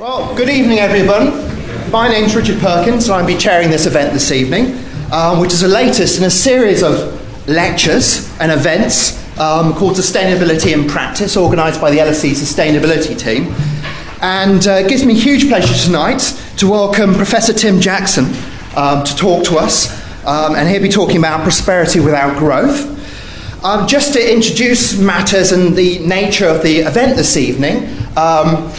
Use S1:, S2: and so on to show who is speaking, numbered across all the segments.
S1: Well, good evening, everyone. My name's Richard Perkins, and I'll be chairing this event this evening, um, which is the latest in a series of lectures and events um, called Sustainability in Practice, organised by the LSE Sustainability Team. And uh, it gives me huge pleasure tonight to welcome Professor Tim Jackson um, to talk to us, um, and he'll be talking about prosperity without growth. Um, just to introduce matters and the nature of the event this evening, um,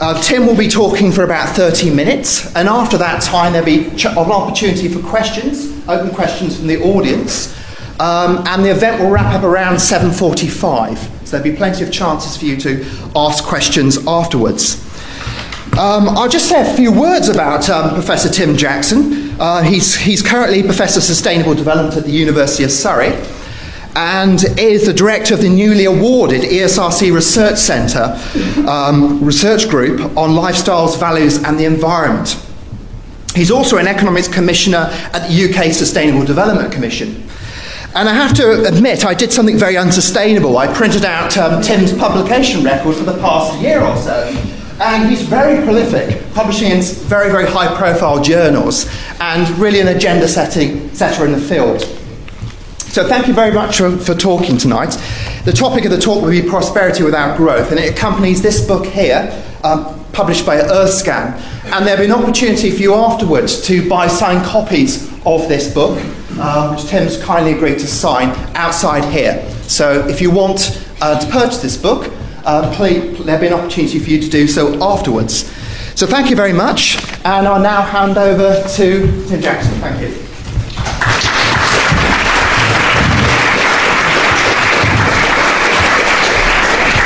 S1: uh, Tim will be talking for about 30 minutes, and after that time, there'll be ch- an opportunity for questions, open questions from the audience. Um, and the event will wrap up around 7.45, so there'll be plenty of chances for you to ask questions afterwards. Um, I'll just say a few words about um, Professor Tim Jackson. Uh, he's, he's currently Professor of Sustainable Development at the University of Surrey and is the director of the newly awarded ESRC Research Centre um, research group on lifestyles, values, and the environment. He's also an economics commissioner at the UK Sustainable Development Commission. And I have to admit, I did something very unsustainable. I printed out um, Tim's publication record for the past year or so. And he's very prolific, publishing in very, very high profile journals, and really an agenda setting setter in the field. So, thank you very much for, for, talking tonight. The topic of the talk will be prosperity without growth, and it accompanies this book here, um, published by Earthscan. And there'll be an opportunity for you afterwards to buy signed copies of this book, uh, which Tim's kindly agreed to sign outside here. So, if you want uh, to purchase this book, uh, please, there'll be an opportunity for you to do so afterwards. So, thank you very much, and I'll now hand over to Tim Jackson. Thank you.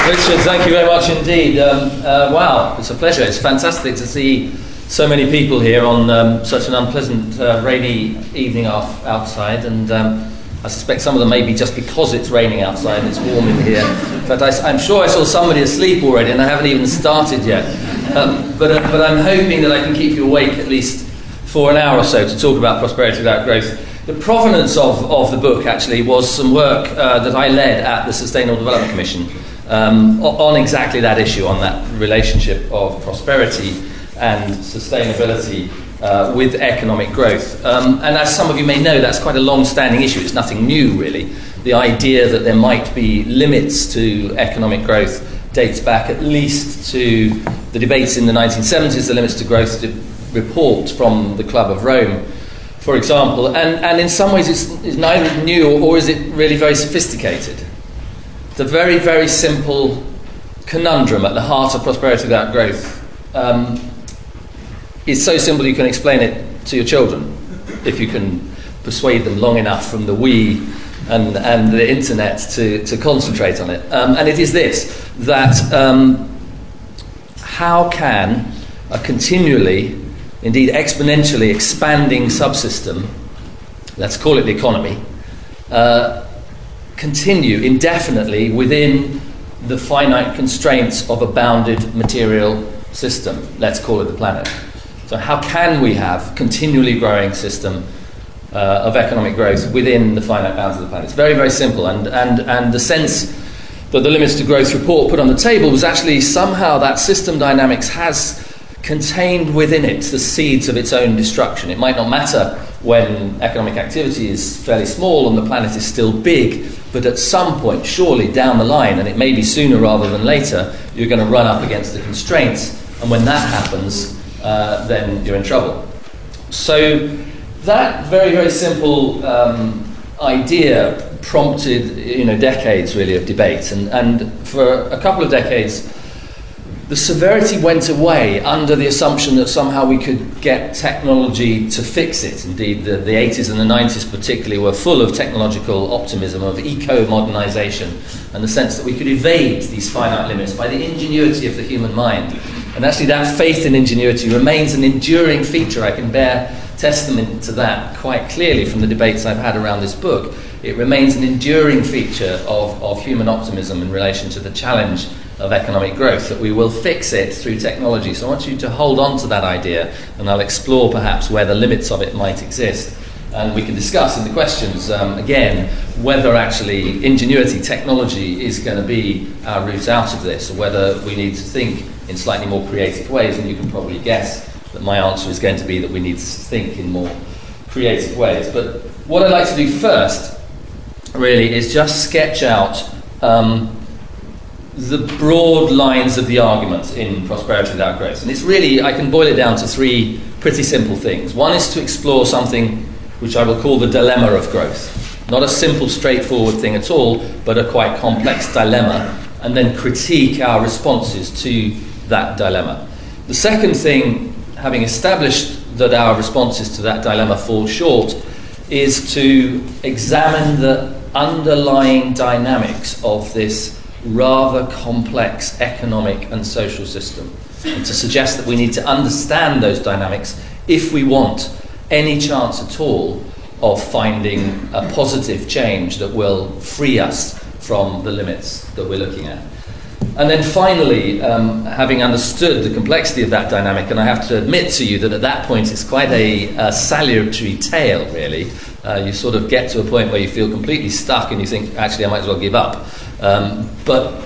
S2: Richard, thank you very much indeed. Um, uh, wow, it's a pleasure. It's fantastic to see so many people here on um, such an unpleasant uh, rainy evening off outside, and um, I suspect some of them may be just because it's raining outside and it's warm in here. But I, am sure I saw somebody asleep already, and I haven't even started yet. Um, but, uh, but I'm hoping that I can keep you awake at least for an hour or so to talk about prosperity without growth. The provenance of, of the book actually was some work uh, that I led at the Sustainable Development Commission um, on exactly that issue, on that relationship of prosperity and sustainability uh, with economic growth. Um, and as some of you may know, that's quite a long standing issue. It's nothing new, really. The idea that there might be limits to economic growth dates back at least to the debates in the 1970s, the limits to growth report from the Club of Rome, for example. And, and in some ways, it's, it's neither new or, or is it really very sophisticated the very, very simple conundrum at the heart of prosperity without growth um, is so simple you can explain it to your children if you can persuade them long enough from the Wii and, and the internet to, to concentrate on it. Um, and it is this that um, how can a continually, indeed exponentially expanding subsystem, let's call it the economy, uh, continue indefinitely within the finite constraints of a bounded material system. Let's call it the planet. So, how can we have continually growing system uh, of economic growth within the finite bounds of the planet? It's very, very simple. And, and, and the sense that the Limits to Growth report put on the table was actually somehow that system dynamics has contained within it the seeds of its own destruction. It might not matter when economic activity is fairly small and the planet is still big, but at some point, surely down the line, and it may be sooner rather than later, you're going to run up against the constraints. And when that happens, uh, then you're in trouble. So, that very, very simple um, idea prompted you know, decades really of debate. And, and for a couple of decades, the severity went away under the assumption that somehow we could get technology to fix it. Indeed, the, the 80s and the 90s, particularly, were full of technological optimism, of eco modernization, and the sense that we could evade these finite limits by the ingenuity of the human mind. And actually, that faith in ingenuity remains an enduring feature. I can bear testament to that quite clearly from the debates I've had around this book. It remains an enduring feature of, of human optimism in relation to the challenge of economic growth, that we will fix it through technology. So I want you to hold on to that idea, and I'll explore perhaps where the limits of it might exist. And we can discuss in the questions, um, again, whether actually ingenuity, technology, is going to be our route out of this, or whether we need to think in slightly more creative ways, and you can probably guess that my answer is going to be that we need to think in more creative ways. But what I'd like to do first, really, is just sketch out um, the broad lines of the argument in prosperity without growth. And it's really, I can boil it down to three pretty simple things. One is to explore something which I will call the dilemma of growth. Not a simple, straightforward thing at all, but a quite complex dilemma, and then critique our responses to that dilemma. The second thing, having established that our responses to that dilemma fall short, is to examine the underlying dynamics of this rather complex economic and social system, and to suggest that we need to understand those dynamics if we want any chance at all of finding a positive change that will free us from the limits that we're looking at. And then finally, um, having understood the complexity of that dynamic, and I have to admit to you that at that point it's quite a, a salutary tale, really. Uh, you sort of get to a point where you feel completely stuck and you think, actually, I might as well give up. Um, but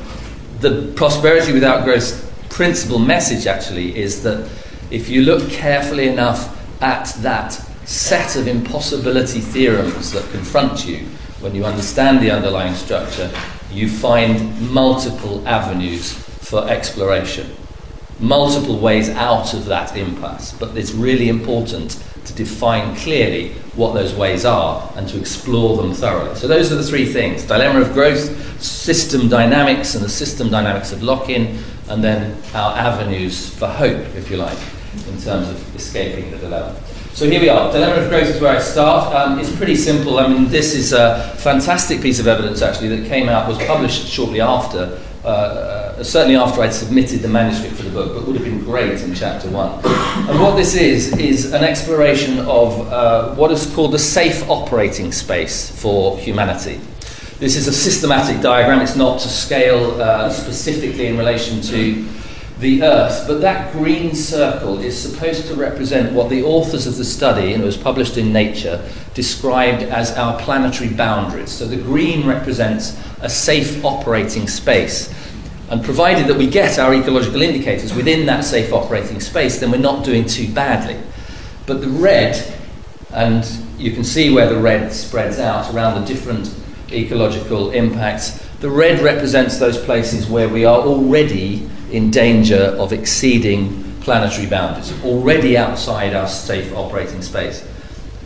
S2: the prosperity without growth principle message actually is that if you look carefully enough at that set of impossibility theorems that confront you when you understand the underlying structure, you find multiple avenues for exploration, multiple ways out of that impasse. But it's really important to define clearly what those ways are and to explore them thoroughly. So, those are the three things dilemma of growth, system dynamics, and the system dynamics of lock in, and then our avenues for hope, if you like, in terms of escaping the dilemma. So here we are. Dilemma of growth is where I start. Um, it's pretty simple. I mean, this is a fantastic piece of evidence actually that came out, was published shortly after, uh, certainly after I'd submitted the manuscript for the book, but would have been great in chapter one. And what this is, is an exploration of uh, what is called the safe operating space for humanity. This is a systematic diagram. It's not to scale uh, specifically in relation to the Earth, but that green circle is supposed to represent what the authors of the study, and it was published in Nature, described as our planetary boundaries. So the green represents a safe operating space. And provided that we get our ecological indicators within that safe operating space, then we're not doing too badly. But the red, and you can see where the red spreads out around the different ecological impacts, the red represents those places where we are already in danger of exceeding planetary boundaries, already outside our safe operating space.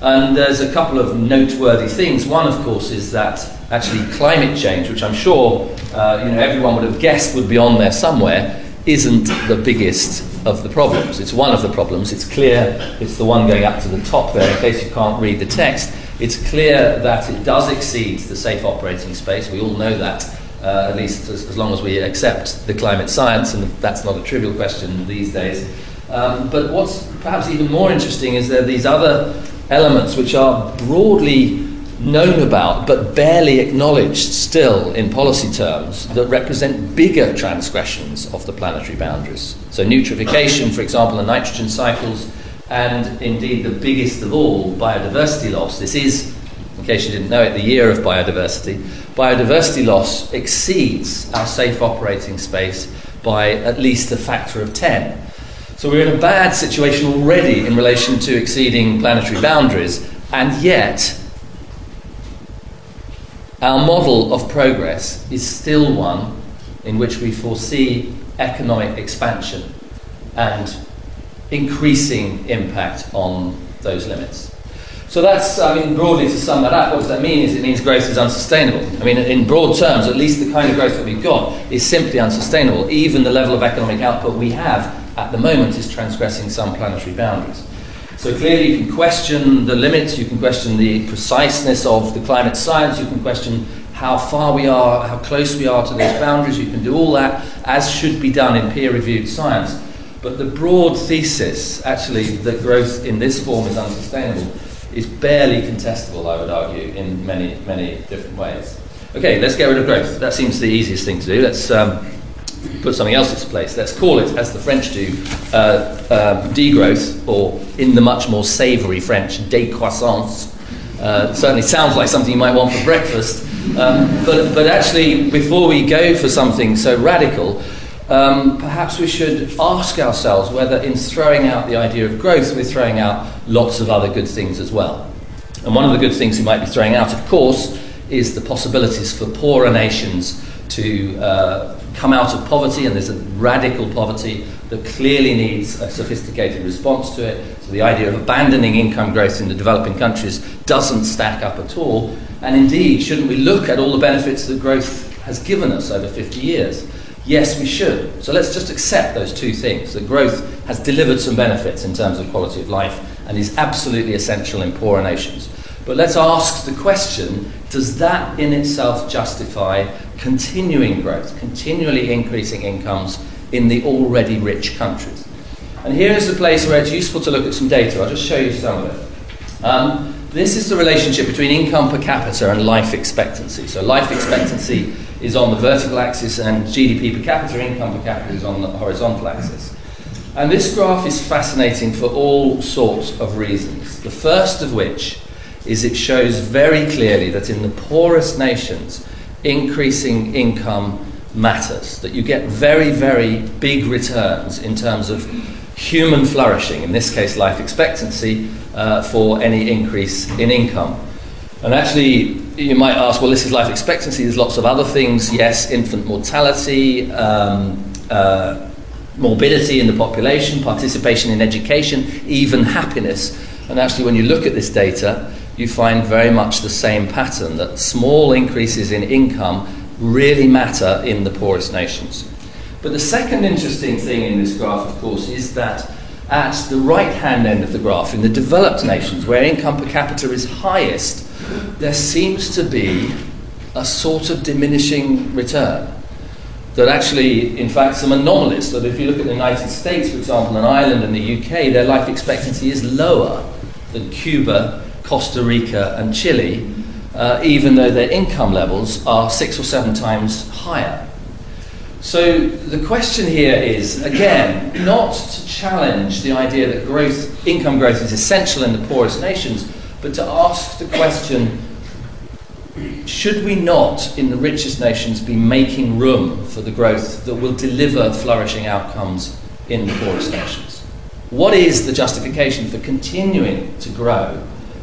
S2: And there's a couple of noteworthy things. One, of course, is that actually climate change, which I'm sure uh, you know, everyone would have guessed would be on there somewhere, isn't the biggest of the problems. It's one of the problems. It's clear, it's the one going up to the top there, in case you can't read the text. It's clear that it does exceed the safe operating space. We all know that uh, at least as, as, long as we accept the climate science, and that's not a trivial question these days. Um, but what's perhaps even more interesting is there are these other elements which are broadly known about but barely acknowledged still in policy terms that represent bigger transgressions of the planetary boundaries. So, eutrophication, for example, and nitrogen cycles, and indeed the biggest of all, biodiversity loss. This is in case you didn't know it, the year of biodiversity, biodiversity loss exceeds our safe operating space by at least a factor of 10. So we're in a bad situation already in relation to exceeding planetary boundaries, and yet our model of progress is still one in which we foresee economic expansion and increasing impact on those limits. So that's, I mean, broadly to sum that up, what does that mean? Is it means growth is unsustainable. I mean, in broad terms, at least the kind of growth that we've got is simply unsustainable. Even the level of economic output we have at the moment is transgressing some planetary boundaries. So clearly, you can question the limits, you can question the preciseness of the climate science, you can question how far we are, how close we are to those boundaries, you can do all that, as should be done in peer reviewed science. But the broad thesis, actually, that growth in this form is unsustainable, is barely contestable, I would argue, in many, many different ways. Okay, let's get rid of growth. That seems the easiest thing to do. Let's um, put something else in its place. Let's call it, as the French do, uh, um, degrowth, or in the much more savoury French, décroissance. Uh, certainly sounds like something you might want for breakfast. Um, but, but actually, before we go for something so radical, um, perhaps we should ask ourselves whether, in throwing out the idea of growth, we're throwing out lots of other good things as well. And one of the good things we might be throwing out, of course, is the possibilities for poorer nations to uh, come out of poverty, and there's a radical poverty that clearly needs a sophisticated response to it. So the idea of abandoning income growth in the developing countries doesn't stack up at all. And indeed, shouldn't we look at all the benefits that growth has given us over 50 years? Yes, we should. So let's just accept those two things that growth has delivered some benefits in terms of quality of life and is absolutely essential in poorer nations. But let's ask the question does that in itself justify continuing growth, continually increasing incomes in the already rich countries? And here is the place where it's useful to look at some data. I'll just show you some of it. Um, this is the relationship between income per capita and life expectancy. So, life expectancy is on the vertical axis, and GDP per capita, income per capita, is on the horizontal axis. And this graph is fascinating for all sorts of reasons. The first of which is it shows very clearly that in the poorest nations, increasing income matters, that you get very, very big returns in terms of human flourishing, in this case, life expectancy, uh, for any increase in income. And actually, you might ask, well, this is life expectancy, there's lots of other things. Yes, infant mortality, um, uh, morbidity in the population, participation in education, even happiness. And actually, when you look at this data, you find very much the same pattern that small increases in income really matter in the poorest nations. But the second interesting thing in this graph, of course, is that at the right hand end of the graph, in the developed nations where income per capita is highest, there seems to be a sort of diminishing return. That actually, in fact, some anomalies. That if you look at the United States, for example, and Ireland and the UK, their life expectancy is lower than Cuba Costa Rica, and Chile, uh, even though their income levels are six or seven times higher. So the question here is again, not to challenge the idea that growth, income growth is essential in the poorest nations, but to ask the question should we not, in the richest nations, be making room for the growth that will deliver flourishing outcomes in the poorest nations? What is the justification for continuing to grow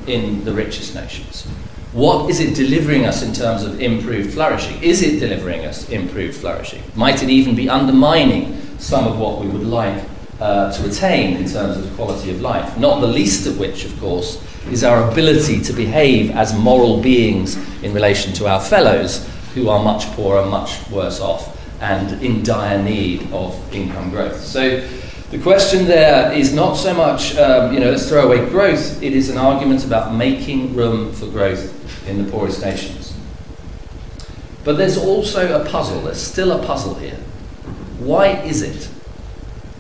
S2: in the richest nations. What is it delivering us in terms of improved flourishing? Is it delivering us improved flourishing? Might it even be undermining some of what we would like uh, to attain in terms of quality of life? Not the least of which, of course, is our ability to behave as moral beings in relation to our fellows who are much poorer, much worse off, and in dire need of income growth. So the question there is not so much, um, you know, let's throw away growth, it is an argument about making room for growth in the poorest nations. But there's also a puzzle, there's still a puzzle here. Why is it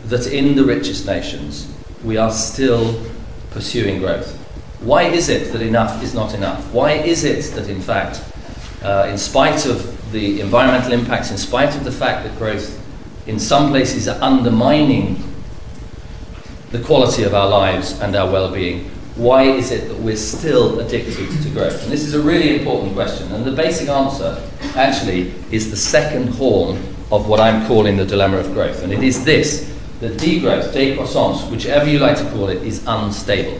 S2: that in the richest nations we are still pursuing growth? Why is it that enough is not enough? Why is it that, in fact, uh, in spite of the environmental impacts, in spite of the fact that growth in some places are undermining the quality of our lives and our well being, why is it that we're still addicted to growth? And this is a really important question. And the basic answer actually is the second horn of what I'm calling the dilemma of growth. And it is this that degrowth, décroissance, whichever you like to call it, is unstable.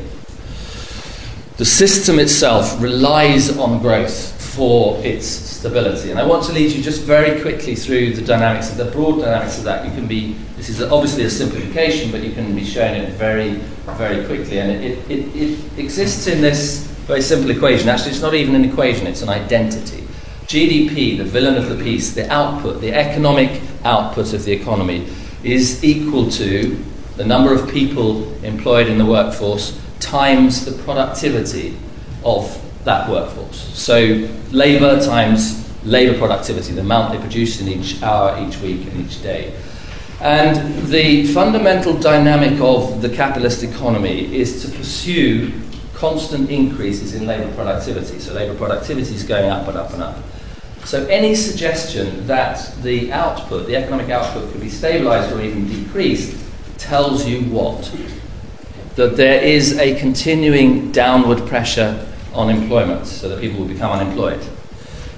S2: The system itself relies on growth for its stability. And I want to lead you just very quickly through the dynamics of the broad dynamics of that. You can be, this is obviously a simplification, but you can be shown it very, very quickly. And it, it, it exists in this very simple equation. Actually, it's not even an equation, it's an identity. GDP, the villain of the piece, the output, the economic output of the economy, is equal to the number of people employed in the workforce times the productivity of that workforce. So labour times labour productivity, the amount they produce in each hour, each week, and each day. And the fundamental dynamic of the capitalist economy is to pursue constant increases in labour productivity. So labour productivity is going up and up and up. So any suggestion that the output, the economic output, could be stabilised or even decreased tells you what? That there is a continuing downward pressure on employment, so that people will become unemployed.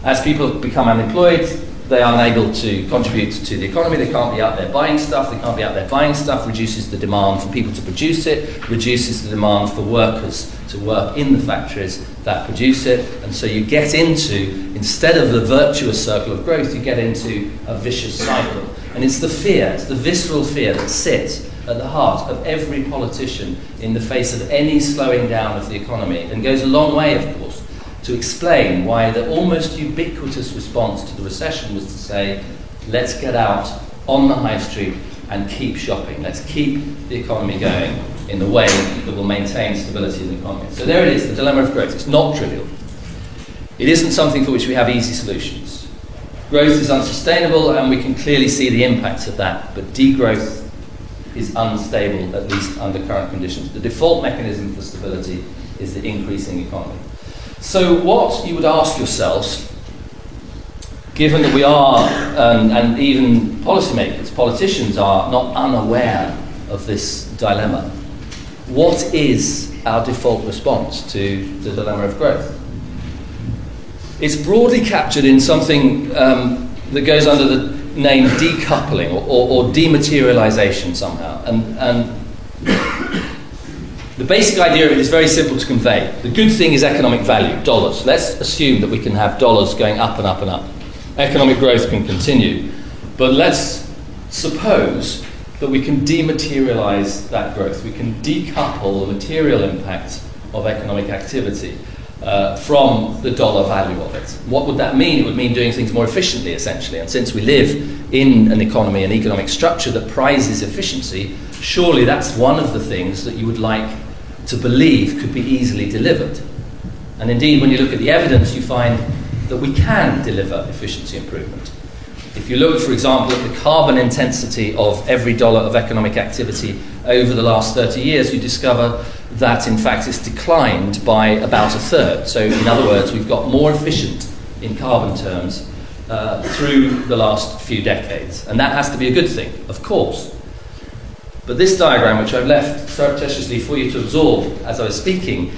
S2: As people become unemployed, they are unable to contribute to the economy. They can't be out there buying stuff. They can't be out there buying stuff. Reduces the demand for people to produce it. Reduces the demand for workers to work in the factories that produce it. And so you get into, instead of the virtuous circle of growth, you get into a vicious cycle. And it's the fear, it's the visceral fear that sits at the heart of every politician in the face of any slowing down of the economy and goes a long way, of course, to explain why the almost ubiquitous response to the recession was to say, let's get out on the high street and keep shopping. Let's keep the economy going in the way that will maintain stability in the economy. So there it is, the dilemma of growth. It's not trivial. It isn't something for which we have easy solutions. Growth is unsustainable, and we can clearly see the impacts of that, but degrowth is unstable, at least under current conditions. The default mechanism for stability is the increasing economy. So, what you would ask yourselves, given that we are, um, and even policymakers, politicians are not unaware of this dilemma, what is our default response to the dilemma of growth? It's broadly captured in something um, that goes under the name decoupling or, or, or dematerialization somehow. And, and the basic idea of it is very simple to convey. The good thing is economic value, dollars. Let's assume that we can have dollars going up and up and up. Economic growth can continue. But let's suppose that we can dematerialize that growth. We can decouple the material impact of economic activity uh, from the dollar value of it. What would that mean? It would mean doing things more efficiently, essentially. And since we live in an economy, an economic structure that prizes efficiency, surely that's one of the things that you would like to believe could be easily delivered. And indeed, when you look at the evidence, you find that we can deliver efficiency improvement. If you look, for example, at the carbon intensity of every dollar of economic activity over the last 30 years, you discover that in fact it's declined by about a third. So, in other words, we've got more efficient in carbon terms uh, through the last few decades. And that has to be a good thing, of course. But this diagram, which I've left surreptitiously for you to absorb as I was speaking,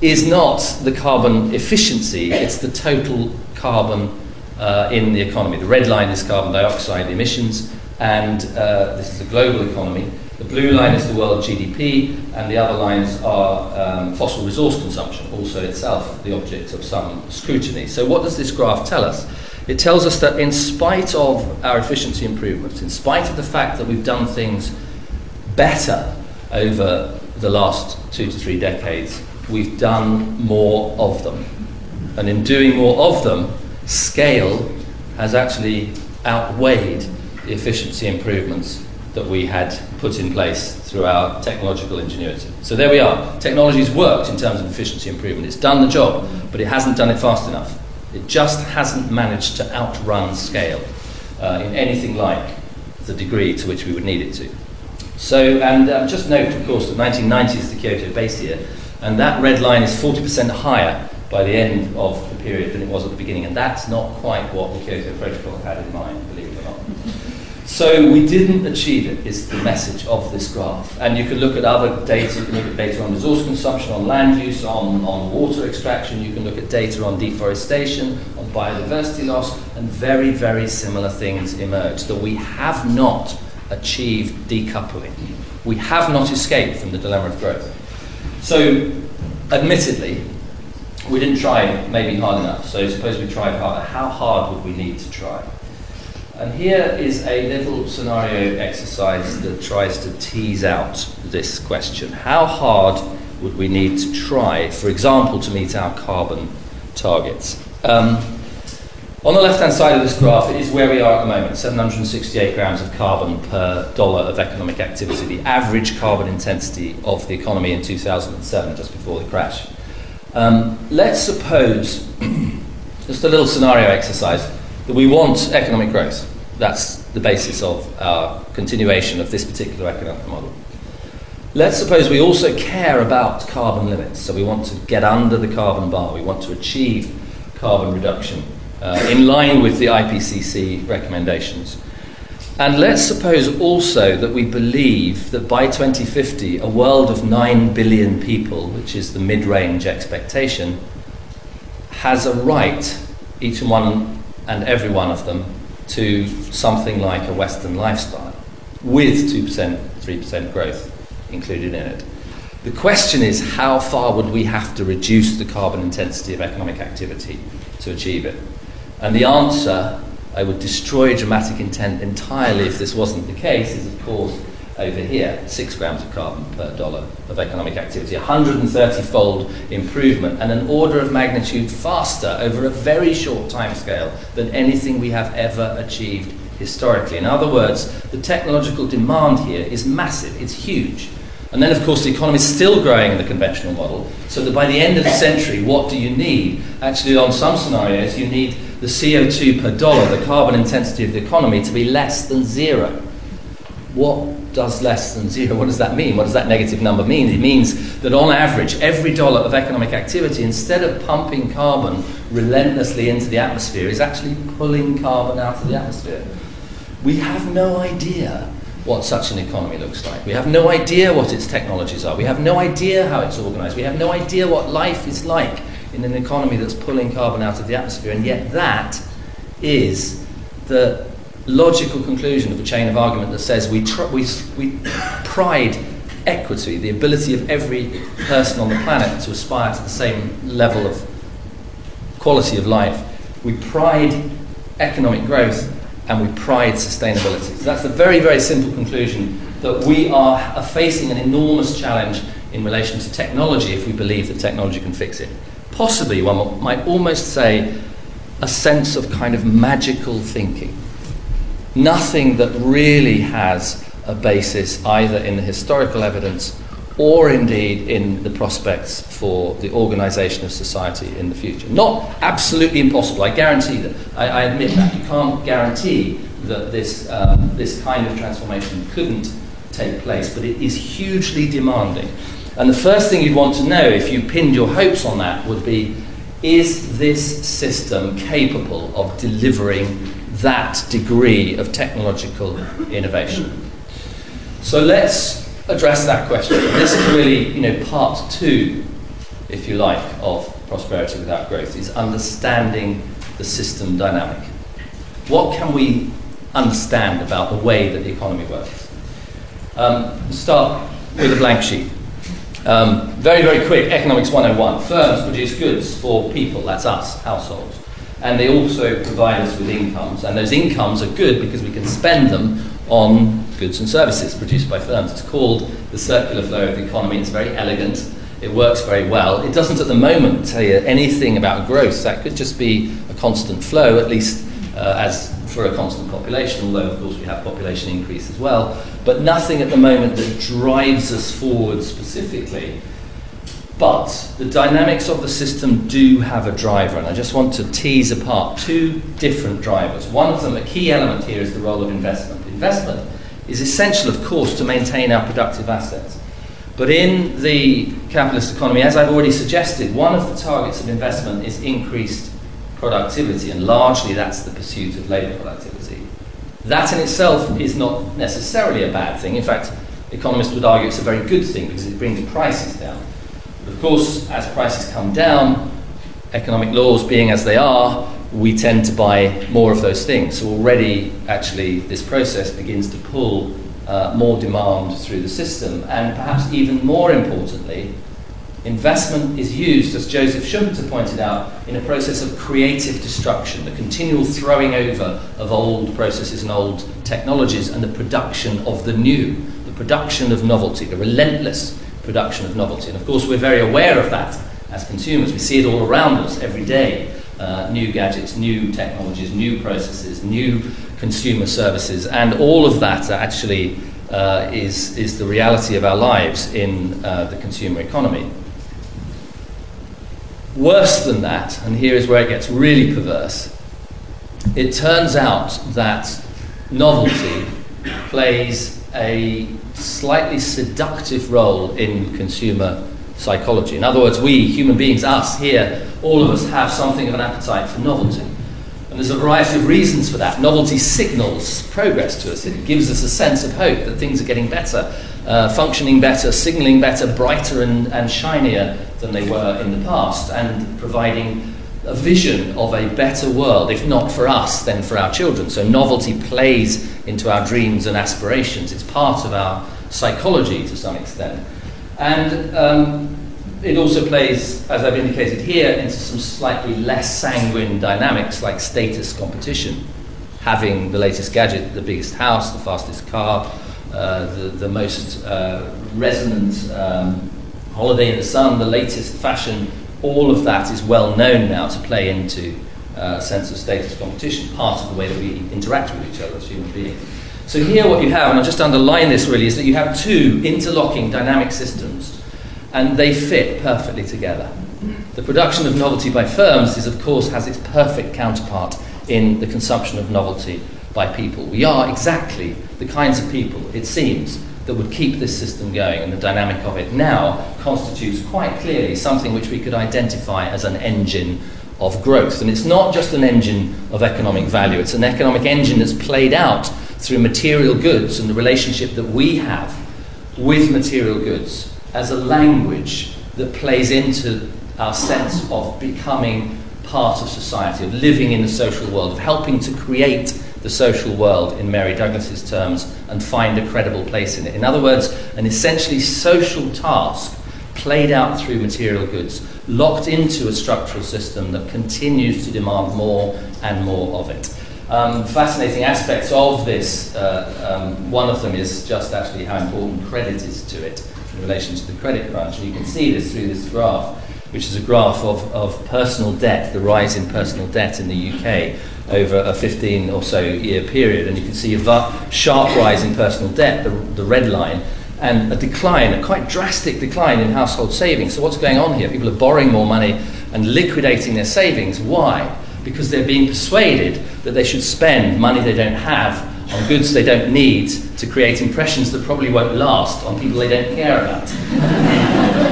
S2: is not the carbon efficiency, it's the total carbon uh, in the economy. The red line is carbon dioxide emissions, and uh, this is a global economy. The blue line is the world GDP, and the other lines are um, fossil resource consumption, also itself the object of some scrutiny. So, what does this graph tell us? It tells us that in spite of our efficiency improvements, in spite of the fact that we've done things better over the last two to three decades, we've done more of them. And in doing more of them, scale has actually outweighed the efficiency improvements that we had put in place through our technological ingenuity. So there we are. Technology's worked in terms of efficiency improvement. It's done the job, but it hasn't done it fast enough. It just hasn't managed to outrun scale uh, in anything like the degree to which we would need it to. So, and uh, just note, of course, that 1990 is the Kyoto base year, and that red line is 40% higher by the end of the period than it was at the beginning, and that's not quite what the Kyoto Protocol had in mind, believe it or not. So we didn't achieve it, is the message of this graph. And you can look at other data, you can look at data on resource consumption, on land use, on, on water extraction, you can look at data on deforestation, on biodiversity loss, and very, very similar things emerge. That we have not achieved decoupling. We have not escaped from the dilemma of growth. So, admittedly, we didn't try maybe hard enough. So, suppose we tried harder. How hard would we need to try? And here is a little scenario exercise that tries to tease out this question. How hard would we need to try, for example, to meet our carbon targets? Um, on the left hand side of this graph is where we are at the moment 768 grams of carbon per dollar of economic activity, the average carbon intensity of the economy in 2007, just before the crash. Um, let's suppose, just a little scenario exercise, that we want economic growth. That's the basis of our continuation of this particular economic model. Let's suppose we also care about carbon limits, so we want to get under the carbon bar, we want to achieve carbon reduction uh, in line with the IPCC recommendations. And let's suppose also that we believe that by 2050, a world of 9 billion people, which is the mid range expectation, has a right, each one and every one of them, to something like a Western lifestyle with 2%, 3% growth included in it. The question is how far would we have to reduce the carbon intensity of economic activity to achieve it? And the answer, I would destroy dramatic intent entirely if this wasn't the case, is of course over here, six grams of carbon per dollar of economic activity, 130 fold improvement, and an order of magnitude faster over a very short time scale than anything we have ever achieved historically. In other words, the technological demand here is massive, it's huge. And then, of course, the economy is still growing in the conventional model, so that by the end of the century, what do you need? Actually, on some scenarios, you need the CO2 per dollar, the carbon intensity of the economy, to be less than zero. What does less than zero. What does that mean? What does that negative number mean? It means that on average, every dollar of economic activity, instead of pumping carbon relentlessly into the atmosphere, is actually pulling carbon out of the atmosphere. We have no idea what such an economy looks like. We have no idea what its technologies are. We have no idea how it's organized. We have no idea what life is like in an economy that's pulling carbon out of the atmosphere. And yet, that is the logical conclusion of a chain of argument that says we, tr- we, we pride equity, the ability of every person on the planet to aspire to the same level of quality of life. We pride economic growth and we pride sustainability. So that's a very, very simple conclusion that we are facing an enormous challenge in relation to technology if we believe that technology can fix it. Possibly, one might almost say, a sense of kind of magical thinking nothing that really has a basis either in the historical evidence or indeed in the prospects for the organisation of society in the future. Not absolutely impossible, I guarantee that. I, I admit that. You can't guarantee that this, um, this kind of transformation couldn't take place, but it is hugely demanding. And the first thing you'd want to know if you pinned your hopes on that would be is this system capable of delivering that degree of technological innovation. So let's address that question. This is really, you know, part two, if you like, of prosperity without growth, is understanding the system dynamic. What can we understand about the way that the economy works? Um, start with a blank sheet. Um, very, very quick, Economics 101. Firms produce goods for people, that's us, households and they also provide us with incomes. And those incomes are good because we can spend them on goods and services produced by firms. It's called the circular flow of the economy. It's very elegant. It works very well. It doesn't at the moment tell you anything about growth. That could just be a constant flow, at least uh, as for a constant population, although of course we have population increase as well. But nothing at the moment that drives us forward specifically but the dynamics of the system do have a driver, and I just want to tease apart two different drivers. One of them, a key element here, is the role of investment. Investment is essential, of course, to maintain our productive assets. But in the capitalist economy, as I've already suggested, one of the targets of investment is increased productivity, and largely that's the pursuit of labour productivity. That in itself is not necessarily a bad thing. In fact, economists would argue it's a very good thing because it brings prices down. But Of course, as prices come down, economic laws being as they are, we tend to buy more of those things. So already, actually, this process begins to pull uh, more demand through the system. And perhaps even more importantly, investment is used, as Joseph Schumpeter pointed out, in a process of creative destruction, the continual throwing over of old processes and old technologies, and the production of the new, the production of novelty, the relentless production of novelty. And of course, we're very aware of that as consumers. We see it all around us every day uh, new gadgets, new technologies, new processes, new consumer services, and all of that actually uh, is, is the reality of our lives in uh, the consumer economy. Worse than that, and here is where it gets really perverse, it turns out that novelty plays a slightly seductive role in consumer psychology. In other words, we, human beings, us here, all of us have something of an appetite for novelty. There's a variety of reasons for that. Novelty signals progress to us, it gives us a sense of hope that things are getting better, uh, functioning better, signaling better, brighter, and, and shinier than they were in the past, and providing a vision of a better world, if not for us, then for our children. So novelty plays into our dreams and aspirations. It's part of our psychology to some extent. And um, it also plays, as I've indicated here, into some slightly less sanguine dynamics like status competition. Having the latest gadget, the biggest house, the fastest car, uh, the, the most uh, resonant um, holiday in the sun, the latest fashion, all of that is well known now to play into uh, a sense of status competition, part of the way that we interact with each other as human beings. So here what you have, and I'll just underline this really, is that you have two interlocking dynamic systems, and they fit perfectly together. The production of novelty by firms is, of course, has its perfect counterpart in the consumption of novelty by people. We are exactly the kinds of people, it seems, that would keep this system going, and the dynamic of it now constitutes quite clearly something which we could identify as an engine of growth. And it's not just an engine of economic value, it's an economic engine that's played out through material goods and the relationship that we have with material goods as a language that plays into our sense of becoming part of society, of living in the social world, of helping to create the social world in Mary Douglas's terms and find a credible place in it. In other words, an essentially social task played out through material goods, locked into a structural system that continues to demand more and more of it. Um, fascinating aspects of this, uh, um, one of them is just actually how important credit is to it in relation to the credit crunch. And you can see this through this graph, which is a graph of, of personal debt, the rise in personal debt in the UK over a 15 or so year period. And you can see a sharp rise in personal debt, the, the red line, and a decline, a quite drastic decline in household savings. So, what's going on here? People are borrowing more money and liquidating their savings. Why? Because they're being persuaded that they should spend money they don't have on goods they don't need to create impressions that probably won't last on people they don't care about.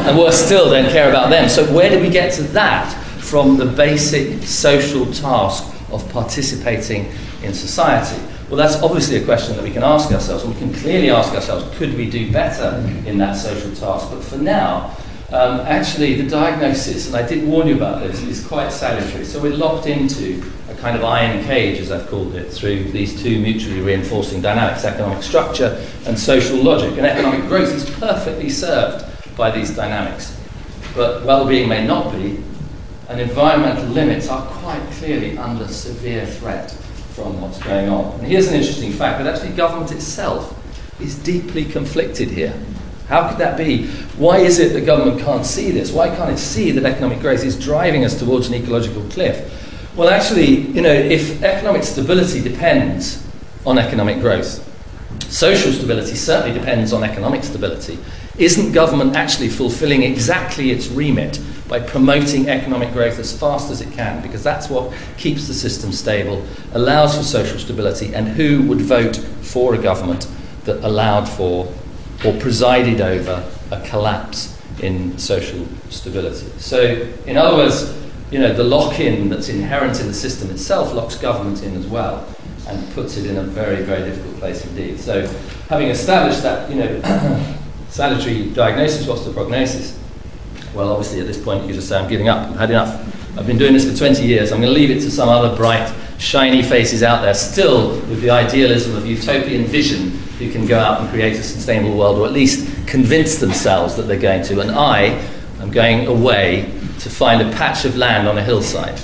S2: and worse still, don't care about them. So, where did we get to that from the basic social task of participating in society? Well, that's obviously a question that we can ask ourselves, and we can clearly ask ourselves could we do better in that social task? But for now, um, actually, the diagnosis, and I did warn you about this, is quite salutary. So we're locked into a kind of iron cage, as I've called it, through these two mutually reinforcing dynamics economic structure and social logic. And economic growth is perfectly served by these dynamics. But well being may not be, and environmental limits are quite clearly under severe threat from what's going on. And here's an interesting fact that actually government itself is deeply conflicted here. How could that be? Why is it that government can't see this? Why can't it see that economic growth is driving us towards an ecological cliff? Well, actually, you know, if economic stability depends on economic growth, social stability certainly depends on economic stability. Isn't government actually fulfilling exactly its remit by promoting economic growth as fast as it can? Because that's what keeps the system stable, allows for social stability, and who would vote for a government that allowed for or presided over a collapse in social stability? So, in other words, you know, the lock-in that's inherent in the system itself locks government in as well and puts it in a very, very difficult place indeed. So, having established that, you know, salutary diagnosis, what's the prognosis? Well, obviously, at this point, you just say, I'm giving up, I've had enough. I've been doing this for 20 years, I'm going to leave it to some other bright, shiny faces out there, still with the idealism of utopian vision, who can go out and create a sustainable world, or at least convince themselves that they're going to. And I am going away to find a patch of land on a hillside.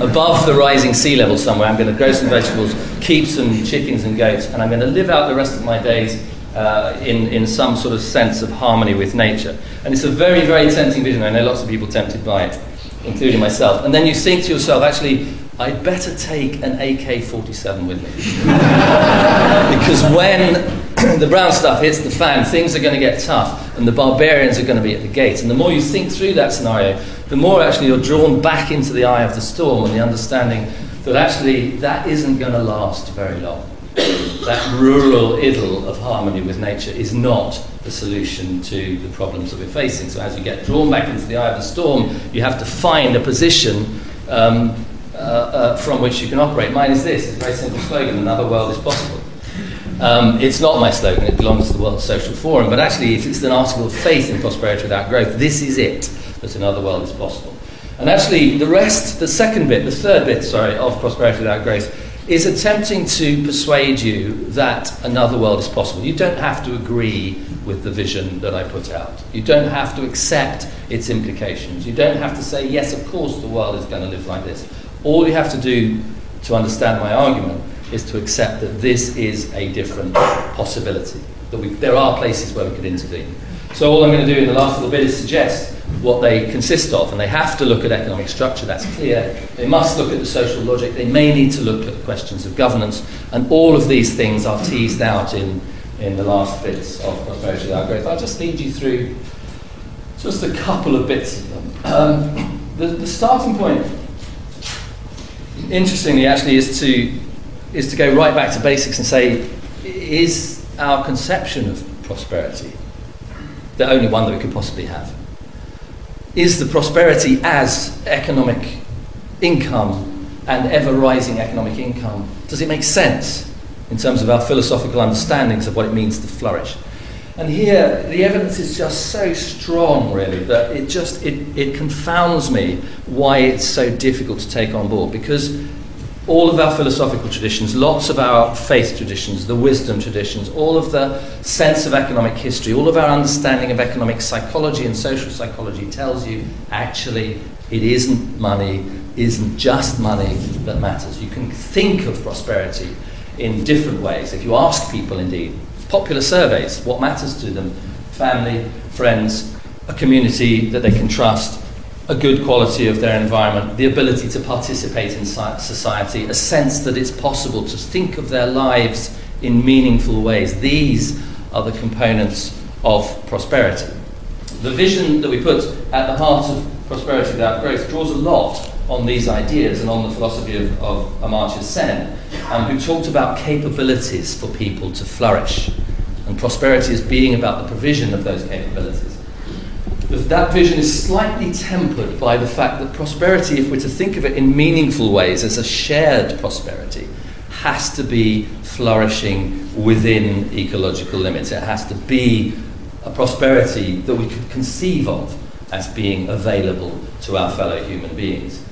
S2: Above the rising sea level somewhere, I'm going to grow some vegetables, keep some chickens and goats, and I'm going to live out the rest of my days uh, in, in some sort of sense of harmony with nature. And it's a very, very tempting vision. I know lots of people tempted by it, including myself. And then you think to yourself, actually, I'd better take an AK 47 with me. because when the brown stuff hits the fan, things are going to get tough, and the barbarians are going to be at the gate. And the more you think through that scenario, the more actually you're drawn back into the eye of the storm and the understanding that actually that isn't going to last very long that rural idyll of harmony with nature is not the solution to the problems that we're facing. So, as you get drawn back into the eye of the storm, you have to find a position um, uh, uh, from which you can operate. Mine is this it's a very simple slogan another world is possible. Um, it's not my slogan, it belongs to the World Social Forum, but actually, it's an article of faith in prosperity without growth, this is it that another world is possible. And actually, the rest, the second bit, the third bit, sorry, of Prosperity Without growth is attempting to persuade you that another world is possible. You don't have to agree with the vision that I put out. You don't have to accept its implications. You don't have to say, yes, of course the world is going to live like this. All you have to do to understand my argument is to accept that this is a different possibility, that we, there are places where we could intervene. So all I'm going to do in the last little bit is suggest what they consist of, and they have to look at economic structure, that's clear. They must look at the social logic. They may need to look at questions of governance, and all of these things are teased out in, in the last bits of Prosperity Without Growth. I'll just lead you through just a couple of bits of them. Um, the, the starting point, interestingly, actually, is to, is to go right back to basics and say, is our conception of prosperity the only one that we could possibly have? is the prosperity as economic income and ever rising economic income, does it make sense in terms of our philosophical understandings of what it means to flourish? And here, the evidence is just so strong, really, that it just it, it confounds me why it's so difficult to take on board. Because all of our philosophical traditions, lots of our faith traditions, the wisdom traditions, all of the sense of economic history, all of our understanding of economic psychology and social psychology tells you actually it isn't money, isn't just money that matters. You can think of prosperity in different ways. If you ask people, indeed, popular surveys, what matters to them, family, friends, a community that they can trust, a good quality of their environment, the ability to participate in society, a sense that it's possible to think of their lives in meaningful ways. These are the components of prosperity. The vision that we put at the heart of prosperity without growth draws a lot on these ideas and on the philosophy of, of Amartya Sen, um, who talked about capabilities for people to flourish, and prosperity as being about the provision of those capabilities that vision is slightly tempered by the fact that prosperity, if we're to think of it in meaningful ways as a shared prosperity, has to be flourishing within ecological limits. It has to be a prosperity that we could conceive of as being available to our fellow human beings.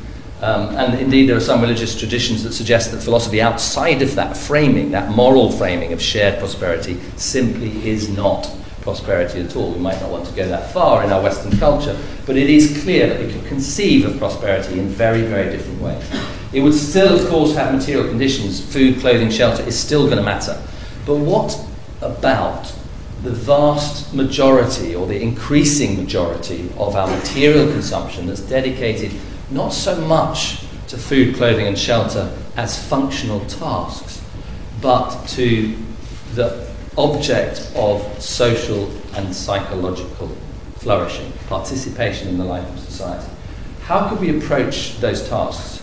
S2: Um, and indeed, there are some religious traditions that suggest that philosophy outside of that framing, that moral framing of shared prosperity, simply is not prosperity at all. We might not want to go that far in our Western culture, but it is clear that we can conceive of prosperity in very, very different ways. It would still, of course, have material conditions. Food, clothing, shelter is still going to matter. But what about the vast majority or the increasing majority of our material consumption that's dedicated not so much to food, clothing, and shelter as functional tasks, but to the object of social and psychological flourishing, participation in the life of society. How could we approach those tasks?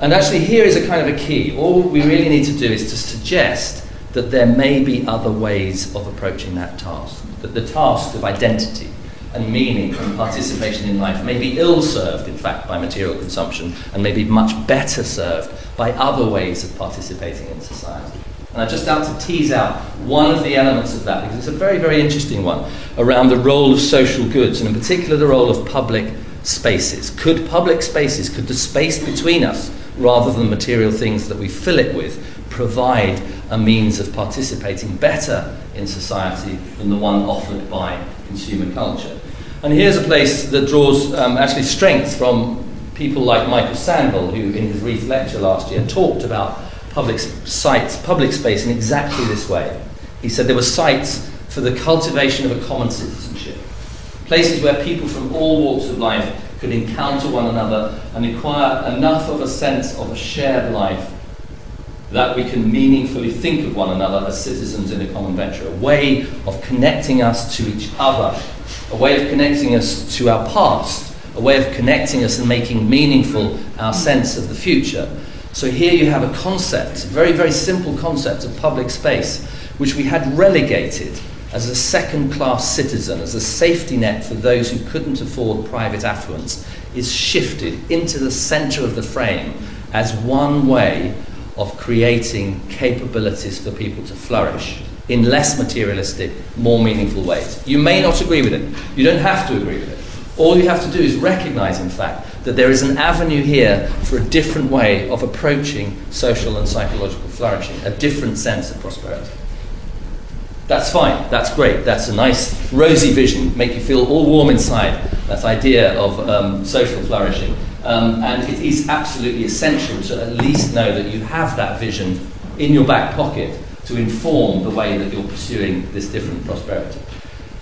S2: And actually, here is a kind of a key. All we really need to do is to suggest that there may be other ways of approaching that task, that the task of identity and meaning and participation in life may be ill served, in fact, by material consumption and may be much better served by other ways of participating in society. And I just out to tease out one of the elements of that because it's a very, very interesting one around the role of social goods and in particular the role of public spaces. Could public spaces, could the space between us, rather than material things that we fill it with, provide a means of participating better in society than the one offered by consumer culture? And here's a place that draws um, actually strength from people like Michael Sandel, who in his Reith lecture last year talked about public sites, public space in exactly this way. He said there were sites for the cultivation of a common citizenship, places where people from all walks of life could encounter one another and acquire enough of a sense of a shared life that we can meaningfully think of one another as citizens in a common venture, a way of connecting us to each other, a way of connecting us to our past, a way of connecting us and making meaningful our sense of the future. So here you have a concept, a very, very simple concept of public space, which we had relegated as a second class citizen, as a safety net for those who couldn't afford private affluence, is shifted into the centre of the frame as one way of creating capabilities for people to flourish in less materialistic, more meaningful ways. You may not agree with it. You don't have to agree with it. All you have to do is recognize, in fact, that there is an avenue here for a different way of approaching social and psychological flourishing, a different sense of prosperity. That's fine, that's great, that's a nice rosy vision, make you feel all warm inside, that idea of um, social flourishing. Um, and it is absolutely essential to at least know that you have that vision in your back pocket to inform the way that you're pursuing this different prosperity.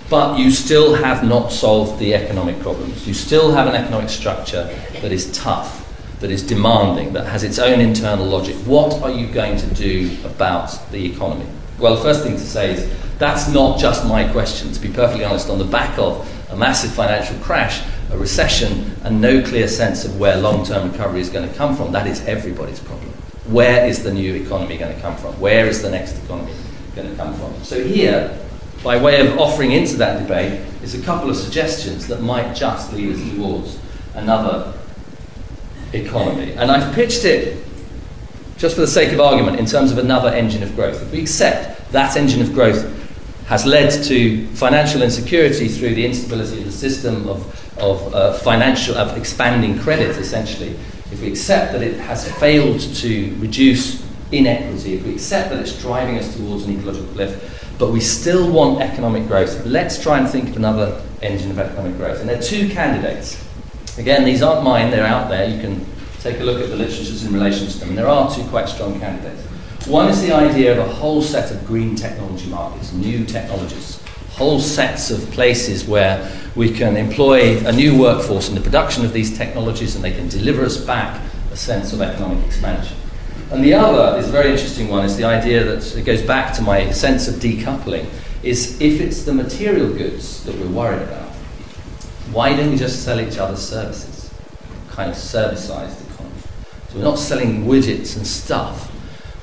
S2: But you still have not solved the economic problems. You still have an economic structure that is tough, that is demanding, that has its own internal logic. What are you going to do about the economy? Well, the first thing to say is that's not just my question. To be perfectly honest, on the back of a massive financial crash, a recession, and no clear sense of where long term recovery is going to come from, that is everybody's problem. Where is the new economy going to come from? Where is the next economy going to come from? So, here, by way of offering into that debate, is a couple of suggestions that might just lead us towards another economy. And I've pitched it just for the sake of argument in terms of another engine of growth. If we accept that engine of growth has led to financial insecurity through the instability of the system of, of uh, financial of expanding credit essentially if we accept that it has failed to reduce inequity if we accept that it's driving us towards an ecological cliff but we still want economic growth let's try and think of another engine of economic growth. And there are two candidates. Again these aren't mine they're out there you can take a look at the literatures in relation to them. And there are two quite strong candidates. One is the idea of a whole set of green technology markets, new technologies, whole sets of places where we can employ a new workforce in the production of these technologies and they can deliver us back a sense of economic expansion. And the other is a very interesting one, is the idea that it goes back to my sense of decoupling, is if it's the material goods that we're worried about, why don't we just sell each other services? Kind of servicized economy. So we're not selling widgets and stuff,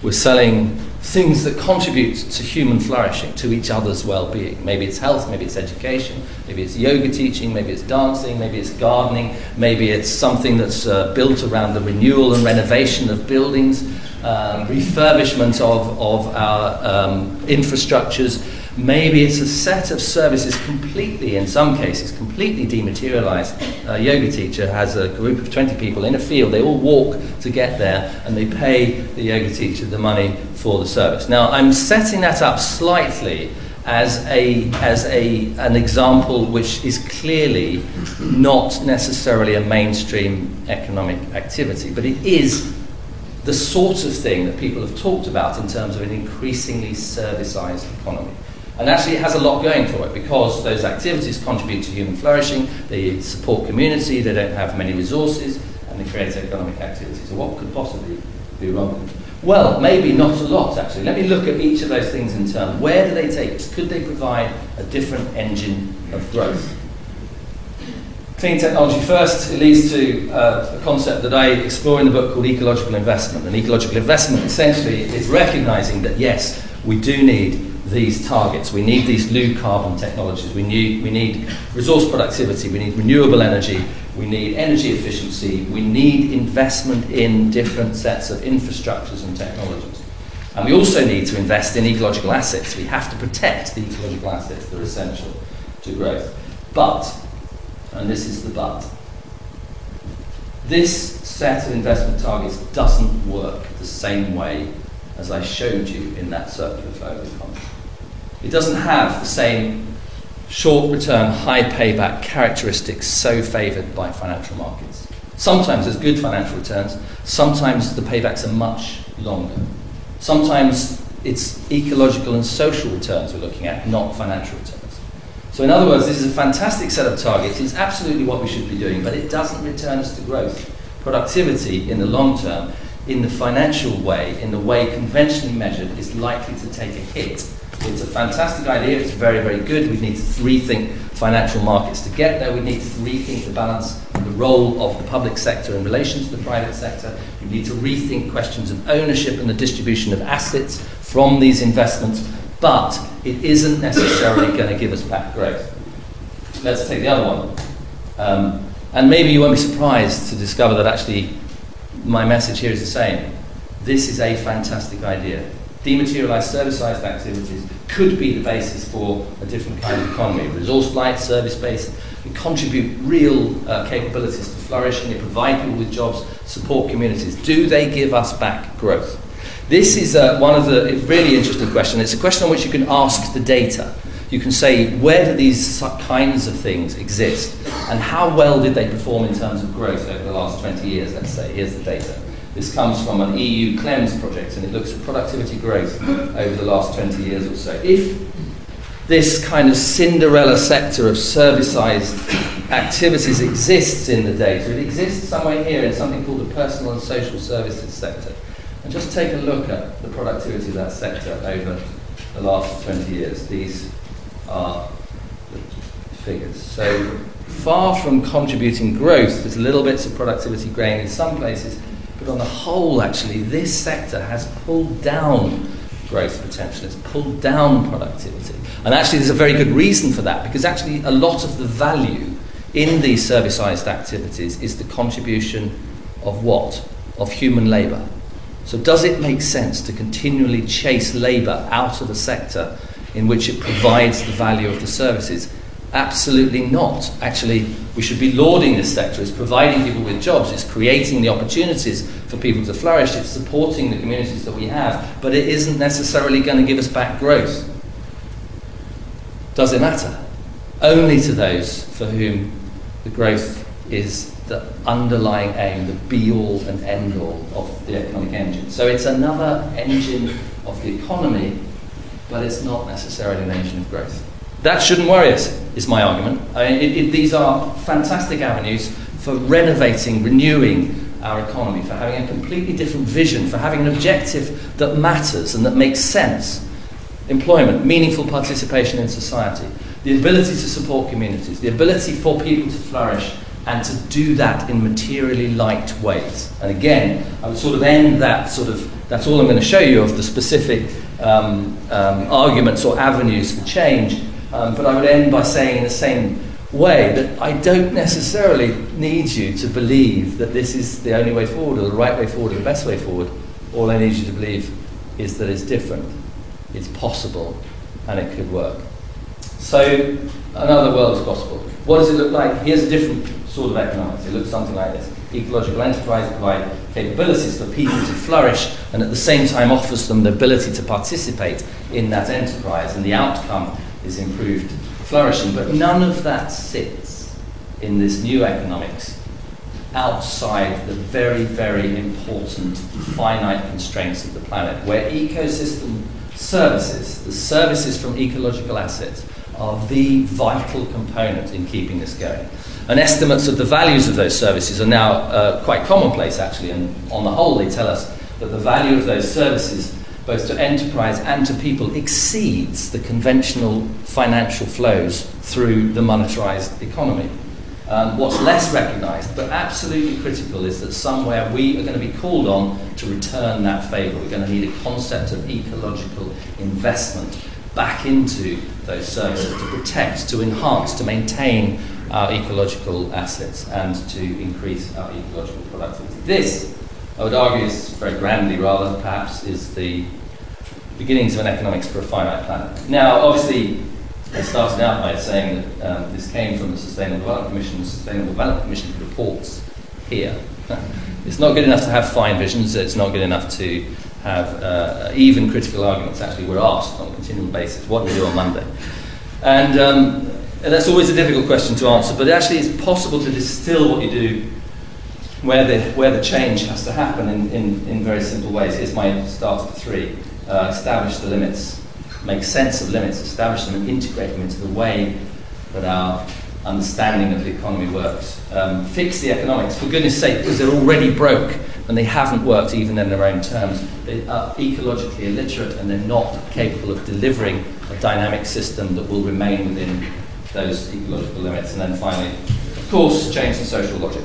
S2: we're selling things that contribute to human flourishing, to each other's well being. Maybe it's health, maybe it's education, maybe it's yoga teaching, maybe it's dancing, maybe it's gardening, maybe it's something that's uh, built around the renewal and renovation of buildings, um, refurbishment of, of our um, infrastructures. Maybe it's a set of services completely, in some cases, completely dematerialized. A yoga teacher has a group of 20 people in a field. They all walk to get there and they pay the yoga teacher the money for the service. Now, I'm setting that up slightly as, a, as a, an example which is clearly not necessarily a mainstream economic activity, but it is the sort of thing that people have talked about in terms of an increasingly servicized economy. And actually, it has a lot going for it because those activities contribute to human flourishing, they support community, they don't have many resources, and they create economic activity. So, what could possibly be wrong? Well, maybe not a lot, actually. Let me look at each of those things in turn. Where do they take us? Could they provide a different engine of growth? Clean technology first, it leads to uh, a concept that I explore in the book called ecological investment. And ecological investment essentially is recognizing that yes, we do need these targets. We need these low carbon technologies. We need, we need resource productivity. We need renewable energy. We need energy efficiency. We need investment in different sets of infrastructures and technologies. And we also need to invest in ecological assets. We have to protect the ecological assets that are essential to growth. But, and this is the but, this set of investment targets doesn't work the same way as I showed you in that circular flow economy. It doesn't have the same short return, high payback characteristics so favoured by financial markets. Sometimes there's good financial returns, sometimes the paybacks are much longer. Sometimes it's ecological and social returns we're looking at, not financial returns. So, in other words, this is a fantastic set of targets. It's absolutely what we should be doing, but it doesn't return us to growth. Productivity in the long term, in the financial way, in the way conventionally measured, is likely to take a hit it's a fantastic idea. It's very, very good. We need to rethink financial markets to get there. We need to rethink the balance and the role of the public sector in relation to the private sector. We need to rethink questions of ownership and the distribution of assets from these investments. But it isn't necessarily going to give us back growth. Let's take the other one. Um, and maybe you won't be surprised to discover that actually my message here is the same. This is a fantastic idea dematerialized servicised activities could be the basis for a different kind of economy. Resource light, service-based they contribute real uh, capabilities to flourishing, they provide people with jobs, support communities. Do they give us back growth? This is uh, one of the really interesting questions. It's a question on which you can ask the data. You can say, where do these kinds of things exist? And how well did they perform in terms of growth over the last 20 years, let's say? Here's the data. This comes from an EU KLEMS project, and it looks at productivity growth over the last 20 years or so. If this kind of Cinderella sector of servicised activities exists in the data, it exists somewhere here in something called the personal and social services sector. And just take a look at the productivity of that sector over the last 20 years. These are the figures. So far from contributing growth, there's little bits of productivity gain in some places, on the whole, actually, this sector has pulled down growth potential, it's pulled down productivity. And actually, there's a very good reason for that, because actually, a lot of the value in these servicised activities is the contribution of what? Of human labour. So, does it make sense to continually chase labour out of a sector in which it provides the value of the services? Absolutely not. Actually, we should be lauding this sector. It's providing people with jobs, it's creating the opportunities for people to flourish, it's supporting the communities that we have, but it isn't necessarily going to give us back growth. Does it matter? Only to those for whom the growth is the underlying aim, the be all and end all of the economic engine. So it's another engine of the economy, but it's not necessarily an engine of growth. That shouldn't worry us, is my argument. I mean, it, it, these are fantastic avenues for renovating, renewing our economy, for having a completely different vision, for having an objective that matters and that makes sense. Employment, meaningful participation in society, the ability to support communities, the ability for people to flourish and to do that in materially light ways. And again, I would sort of end that sort of, that's all I'm going to show you of the specific um, um, arguments or avenues for change um, but I would end by saying, in the same way, that I don't necessarily need you to believe that this is the only way forward, or the right way forward, or the best way forward. All I need you to believe is that it's different, it's possible, and it could work. So, another world is possible. What does it look like? Here's a different sort of economics. It looks something like this. Ecological enterprise provide capabilities for people to flourish and at the same time offers them the ability to participate in that enterprise and the outcome is improved flourishing. But none of that sits in this new economics outside the very, very important finite constraints of the planet, where ecosystem services, the services from ecological assets, are the vital component in keeping this going. And estimates of the values of those services are now uh, quite commonplace, actually, and on the whole, they tell us that the value of those services both to enterprise and to people, exceeds the conventional financial flows through the monetarized economy. Um, what's less recognized, but absolutely critical, is that somewhere we are going to be called on to return that favor. We're going to need a concept of ecological investment back into those services to protect, to enhance, to maintain our ecological assets and to increase our ecological productivity. This, I would argue, is very grandly rather, perhaps, is the beginnings of an economics for a finite planet. Now, obviously, I started out by saying that um, this came from the Sustainable Development Commission. The Sustainable Development Commission reports here. it's not good enough to have fine visions, it's not good enough to have uh, even critical arguments. Actually, we're asked on a continual basis what do we do on Monday? And, um, and that's always a difficult question to answer, but actually, it's possible to distill what you do where the, where the change has to happen in, in, in very simple ways. Here's my start of three uh, establish the limits, make sense of limits, establish them and integrate them into the way that our understanding of the economy works. Um, fix the economics, for goodness sake, because they're already broke and they haven't worked even in their own terms. They are ecologically illiterate and they're not capable of delivering a dynamic system that will remain within those ecological limits. And then finally, of course, change the social logic.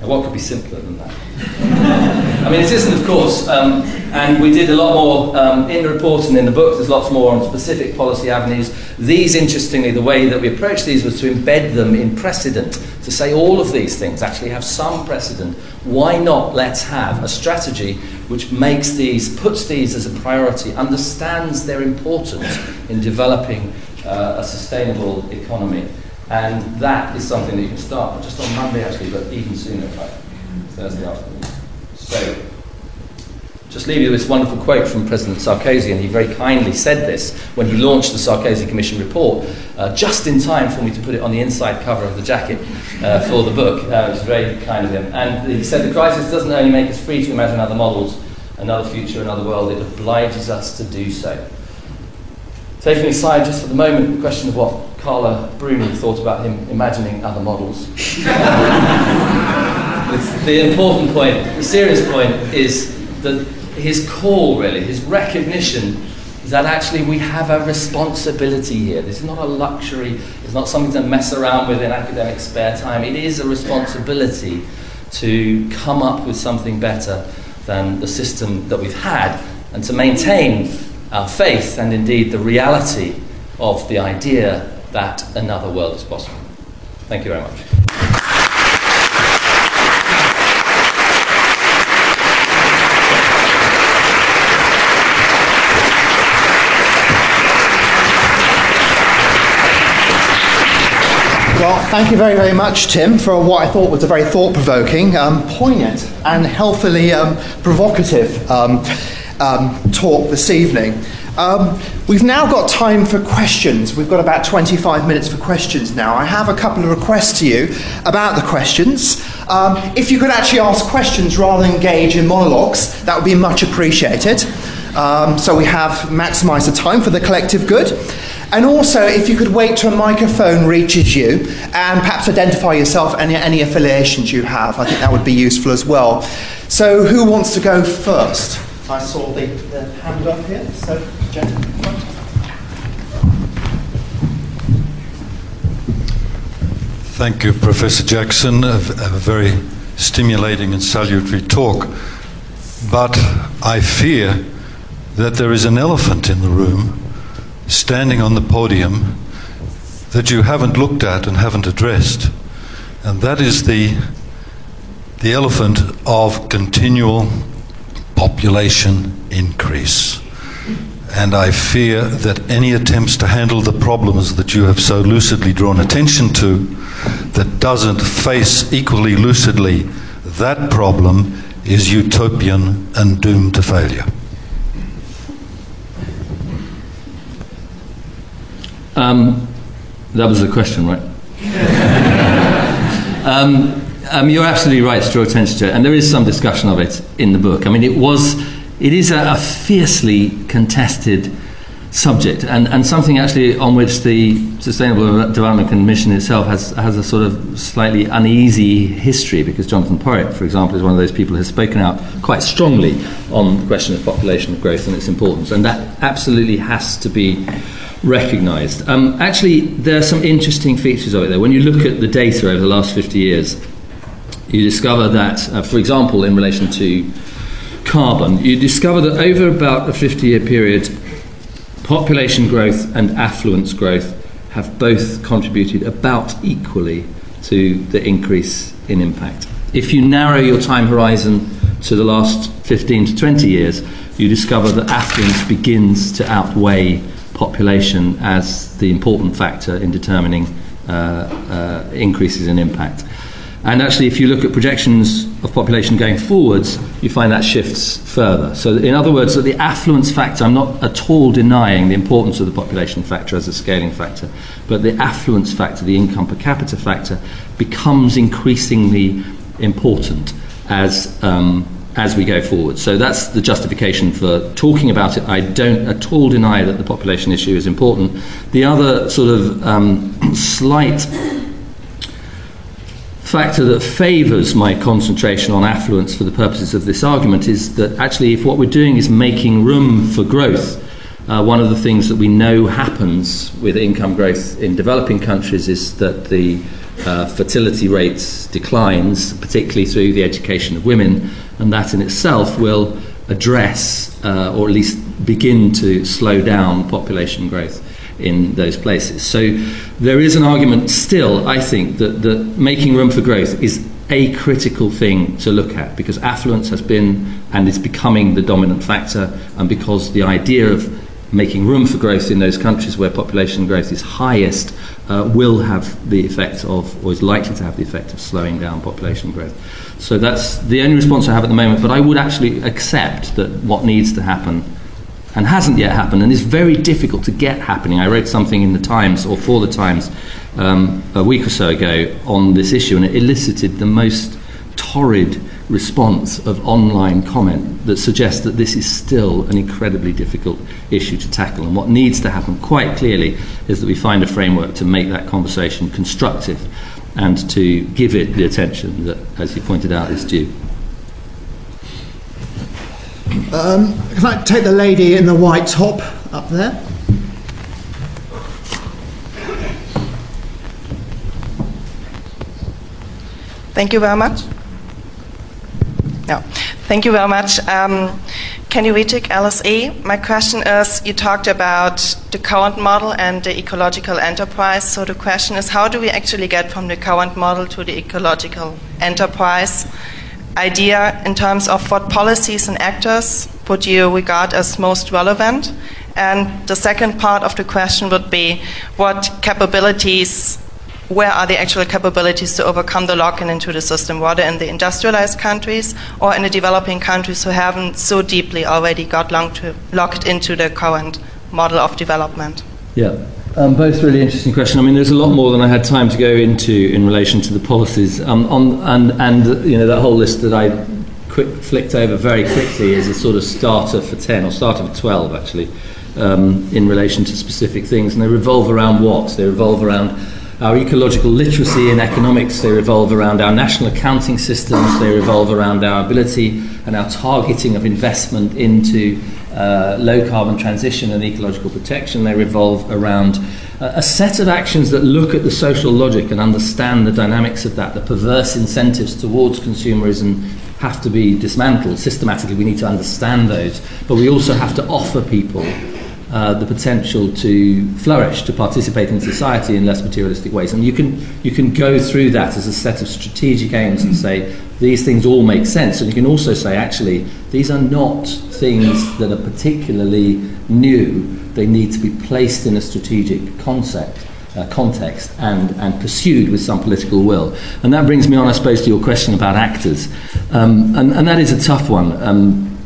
S2: What could be simpler than that? I mean, it isn't, of course, um, and we did a lot more um, in the report and in the book. There's lots more on specific policy avenues. These, interestingly, the way that we approached these was to embed them in precedent, to say all of these things actually have some precedent. Why not let's have a strategy which makes these, puts these as a priority, understands their importance in developing uh, a sustainable economy? And that is something that you can start just on Monday actually, but even sooner, like Thursday afternoon. So, just leave you with this wonderful quote from President Sarkozy, and he very kindly said this when he launched the Sarkozy Commission report, uh, just in time for me to put it on the inside cover of the jacket uh, for the book. Uh, it was very kind of him. And he said, The crisis doesn't only make us free to imagine other models, another future, another world, it obliges us to do so. Taking aside just for the moment the question of what Carla Bruni thought about him imagining other models. the important point, the serious point, is that his call, really, his recognition, is that actually we have a responsibility here. This is not a luxury, it's not something to mess around with in academic spare time. It is a responsibility to come up with something better than the system that we've had and to maintain our faith and indeed the reality of the idea that another world is possible. Thank you very much.
S1: Well, thank you very, very much, Tim, for what I thought was a very thought provoking, um, poignant, and healthily um, provocative um, um talk this evening. Um, we've now got time for questions. We've got about 25 minutes for questions now. I have a couple of requests to you about the questions. Um, if you could actually ask questions rather than engage in monologues, that would be much appreciated. Um, so we have maximised the time for the collective good. And also, if you could wait till a microphone reaches you and perhaps identify yourself and any affiliations you have, I think that would be useful as well. So, who wants to go first? I saw the, the hand up here. So, gentlemen.
S3: Thank you, Professor Jackson. A, a, very stimulating and salutary talk. But I fear that there is an elephant in the room standing on the podium that you haven't looked at and haven't addressed. And that is the, the elephant of continual population increase. And I fear that any attempts to handle the problems that you have so lucidly drawn attention to that doesn't face equally lucidly that problem is utopian and doomed to failure.
S2: Um, that was the question, right? um, um, you're absolutely right to draw attention to it, and there is some discussion of it in the book. I mean, it was, it is a, a fiercely contested subject, and, and something actually on which the Sustainable Development Commission itself has, has a sort of slightly uneasy history, because Jonathan Porritt, for example, is one of those people who has spoken out quite strongly on the question of population growth and its importance, and that absolutely has to be recognised. Um, actually, there are some interesting features of it, though. When you look at the data over the last 50 years, you discover that, uh, for example, in relation to carbon, you discover that over about a 50 year period, population growth and affluence growth have both contributed about equally to the increase in impact. If you narrow your time horizon to the last 15 to 20 years, you discover that affluence begins to outweigh population as the important factor in determining uh, uh, increases in impact. And actually, if you look at projections of population going forwards, you find that shifts further. So, in other words, that the affluence factor, I'm not at all denying the importance of the population factor as a scaling factor, but the affluence factor, the income per capita factor, becomes increasingly important as um, as we go forward. So that's the justification for talking about it. I don't at all deny that the population issue is important. The other sort of um, slight factor that favours my concentration on affluence for the purposes of this argument is that actually, if what we're doing is making room for growth, uh, one of the things that we know happens with income growth in developing countries is that the uh, fertility rates declines, particularly through the education of women, and that in itself will address uh, or at least begin to slow down population growth in those places. So there is an argument still, I think, that, that making room for growth is a critical thing to look at because affluence has been and is becoming the dominant factor, and because the idea of making room for growth in those countries where population growth is highest uh, will have the effect of, or is likely to have the effect of slowing down population growth. So that's the only response I have at the moment, but I would actually accept that what needs to happen and hasn't yet happened and is very difficult to get happening. I read something in the Times or for the Times um, a week or so ago on this issue, and it elicited the most torrid response of online comment that suggests that this is still an incredibly difficult issue to tackle. And what needs to happen quite clearly is that we find a framework to make that conversation constructive and to give it the attention that, as you pointed out, is due.
S1: Um, can I take the lady in the white top up there?
S4: Thank you very much. Thank you very much. Um, Kenny Wittig, LSE. My question is you talked about the current model and the ecological enterprise. So the question is how do we actually get from the current model to the ecological enterprise idea in terms of what policies and actors would you regard as most relevant? And the second part of the question would be what capabilities where are the actual capabilities to overcome the lock-in into the system, whether in the industrialized countries or in the developing countries who haven't so deeply already got to, locked into the current model of development?
S2: Yeah. Um, both really interesting questions. I mean, there's a lot more than I had time to go into in relation to the policies. Um, on, and, and, you know, that whole list that I quick, flicked over very quickly is a sort of starter for 10, or starter for 12, actually, um, in relation to specific things. And they revolve around what? They revolve around our ecological literacy and economics, they revolve around our national accounting systems, they revolve around our ability and our targeting of investment into uh, low carbon transition and ecological protection. They revolve around uh, a set of actions that look at the social logic and understand the dynamics of that. The perverse incentives towards consumerism have to be dismantled. Systematically, we need to understand those, but we also have to offer people uh, the potential to flourish, to participate in society in less materialistic ways. And you can, you can go through that as a set of strategic aims and say, these things all make sense. And you can also say, actually, these are not things that are particularly new. They need to be placed in a strategic concept. Uh, context and, and pursued with some political will. And that brings me on, I suppose, to your question about actors. Um, and, and that is a tough one. Um,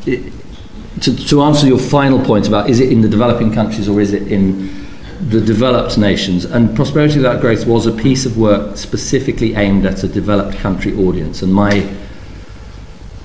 S2: to, to answer your final point about is it in the developing countries or is it in the developed nations, and Prosperity Without Growth was a piece of work specifically aimed at a developed country audience. And my,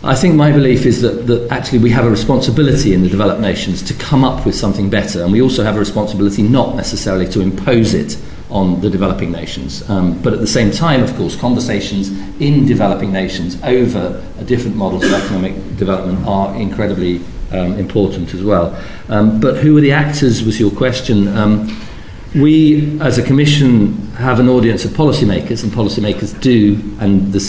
S2: I think my belief is that, that actually we have a responsibility in the developed nations to come up with something better, and we also have a responsibility not necessarily to impose it on the developing nations. Um, but at the same time, of course, conversations in developing nations over different models of economic development are incredibly um, important as well. Um, but who are the actors was your question. Um, we, as a commission, have an audience of policymakers, and policymakers do, and the,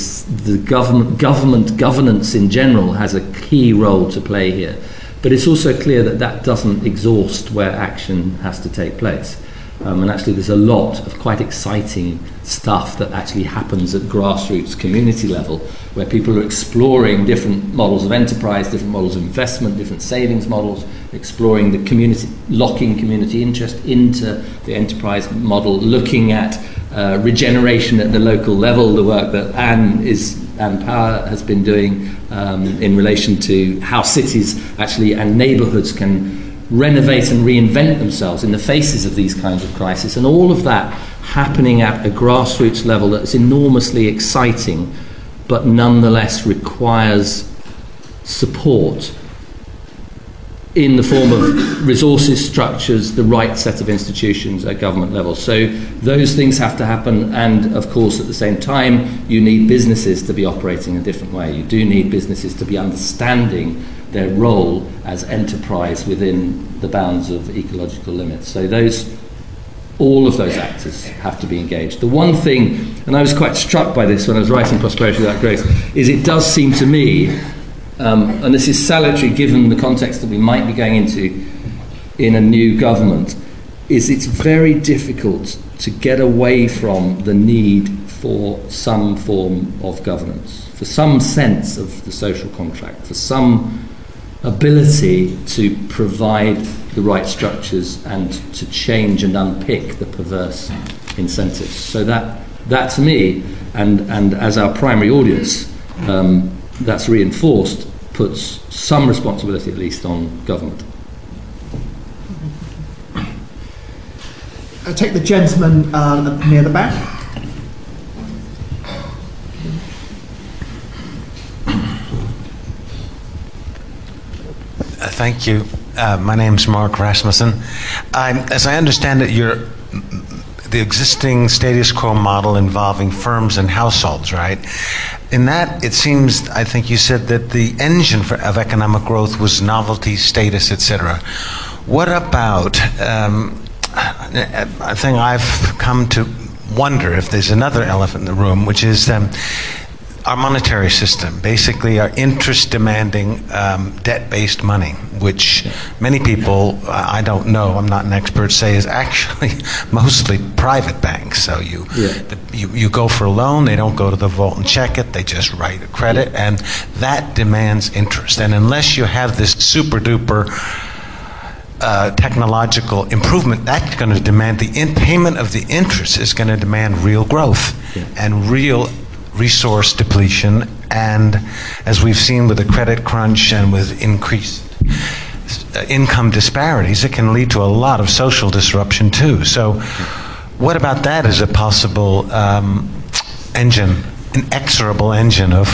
S2: the government, government governance in general has a key role to play here. But it's also clear that that doesn't exhaust where action has to take place. Um, and actually, there's a lot of quite exciting stuff that actually happens at grassroots community level where people are exploring different models of enterprise, different models of investment, different savings models, exploring the community, locking community interest into the enterprise model, looking at uh, regeneration at the local level, the work that Anne is Anne Power has been doing um, in relation to how cities actually and neighbourhoods can renovate and reinvent themselves in the faces of these kinds of crises. And all of that happening at a grassroots level that's enormously exciting, but nonetheless requires support in the form of resources, structures, the right set of institutions at government level. So those things have to happen, and of course, at the same time, you need businesses to be operating a different way. You do need businesses to be understanding their role as enterprise within the bounds of ecological limits. So those all of those actors have to be engaged. The one thing, and I was quite struck by this when I was writing Prosperity Without Growth, is it does seem to me, um, and this is salutary given the context that we might be going into in a new government, is it's very difficult to get away from the need for some form of governance, for some sense of the social contract, for some ability to provide the right structures and to change and unpick the perverse incentives. So that, that to me, and, and as our primary audience, um, that's reinforced, puts some responsibility at least on government.
S1: I'll take the gentleman uh, near the back.
S5: Thank you. Uh, my name's Mark Rasmussen. I'm, as I understand it, you're the existing status quo model involving firms and households, right? In that, it seems, I think you said that the engine for, of economic growth was novelty, status, etc. What about um, a thing I've come to wonder if there's another elephant in the room, which is um, our monetary system, basically our interest demanding um, debt based money, which many people, uh, I don't know, I'm not an expert, say is actually mostly private banks. So you, yeah. the, you, you go for a loan, they don't go to the vault and check it, they just write a credit, yeah. and that demands interest. And unless you have this super duper uh, technological improvement, that's going to demand the in- payment of the interest is going to demand real growth yeah. and real resource depletion, and as we've seen with the credit crunch and with increased uh, income disparities, it can lead to a lot of social disruption too. So, what about that as a possible um, engine, inexorable engine of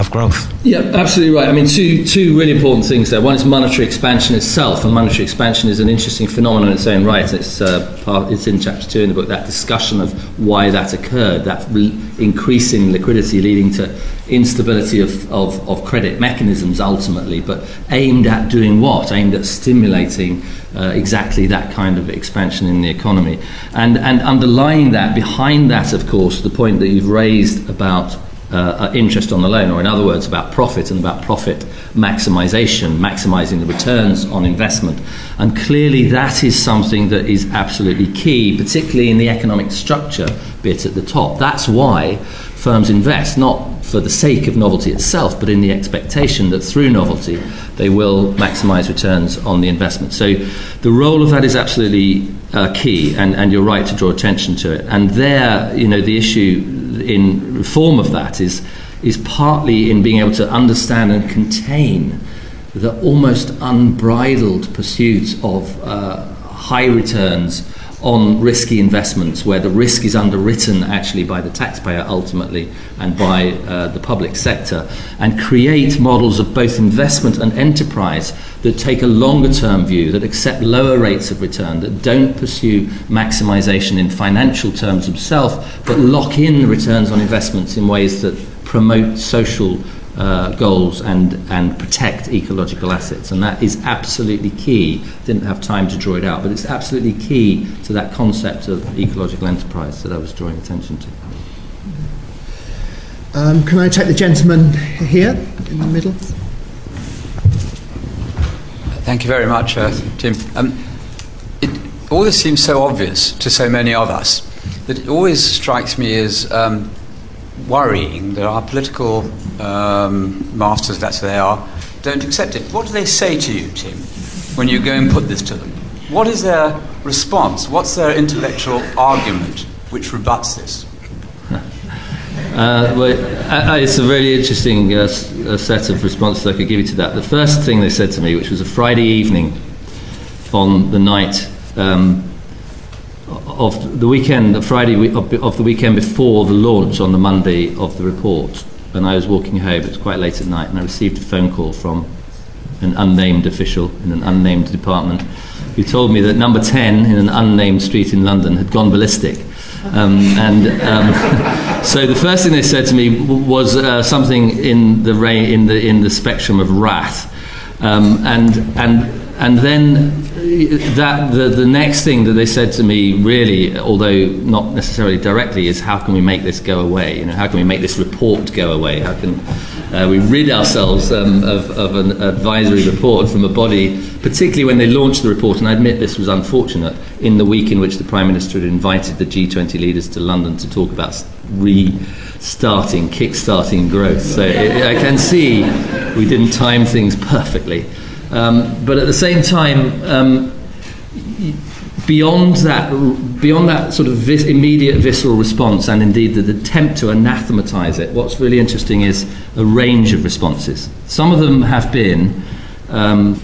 S5: of growth.
S2: Yeah, absolutely right. I mean, two, two really important things there. One is monetary expansion itself, and monetary expansion is an interesting phenomenon in its own right. It's, uh, part, it's in chapter two in the book, that discussion of why that occurred, that re- increasing liquidity leading to instability of, of, of credit mechanisms ultimately, but aimed at doing what? Aimed at stimulating uh, exactly that kind of expansion in the economy. And, and underlying that, behind that, of course, the point that you've raised about uh, interest on the loan, or in other words, about profit and about profit maximization, maximizing the returns on investment. And clearly, that is something that is absolutely key, particularly in the economic structure bit at the top. That's why firms invest, not for the sake of novelty itself, but in the expectation that through novelty they will maximize returns on the investment. So the role of that is absolutely uh, key, and, and you're right to draw attention to it. And there, you know, the issue in reform of that is, is partly in being able to understand and contain the almost unbridled pursuit of uh, high returns on risky investments where the risk is underwritten actually by the taxpayer ultimately and by uh, the public sector and create models of both investment and enterprise that take a longer term view that accept lower rates of return that don't pursue maximization in financial terms themselves but lock in returns on investments in ways that promote social uh, goals and, and protect ecological assets. And that is absolutely key. Didn't have time to draw it out, but it's absolutely key to that concept of ecological enterprise that I was drawing attention to.
S1: Um, can I take the gentleman here in the middle?
S6: Thank you very much, uh, Tim. Um, it, all this seems so obvious to so many of us that it always strikes me as um, worrying that our political um, masters, that's who they are, don't accept it. What do they say to you, Tim, when you go and put this to them? What is their response? What's their intellectual argument which rebuts this?
S2: Uh, well, uh, uh, it's a really interesting uh, set of responses I could give you to that. The first thing they said to me, which was a Friday evening on the night um, of the weekend, the Friday of the weekend before the launch on the Monday of the report, and I was walking home. It was quite late at night, and I received a phone call from an unnamed official in an unnamed department who told me that number 10 in an unnamed street in London had gone ballistic. Um, and um, so the first thing they said to me was uh, something in the, ra- in, the, in the spectrum of wrath. Um, and, and and then that the, the next thing that they said to me, really, although not necessarily directly, is how can we make this go away? You know, how can we make this report go away? How can uh, we rid ourselves um, of, of an advisory report from a body, particularly when they launched the report? And I admit this was unfortunate in the week in which the Prime Minister had invited the G20 leaders to London to talk about restarting, kick-starting growth. So I can see we didn't time things perfectly. Um, but at the same time, um, beyond that, beyond that sort of vis- immediate visceral response, and indeed the attempt to anathematize it, what's really interesting is a range of responses. Some of them have been. Um,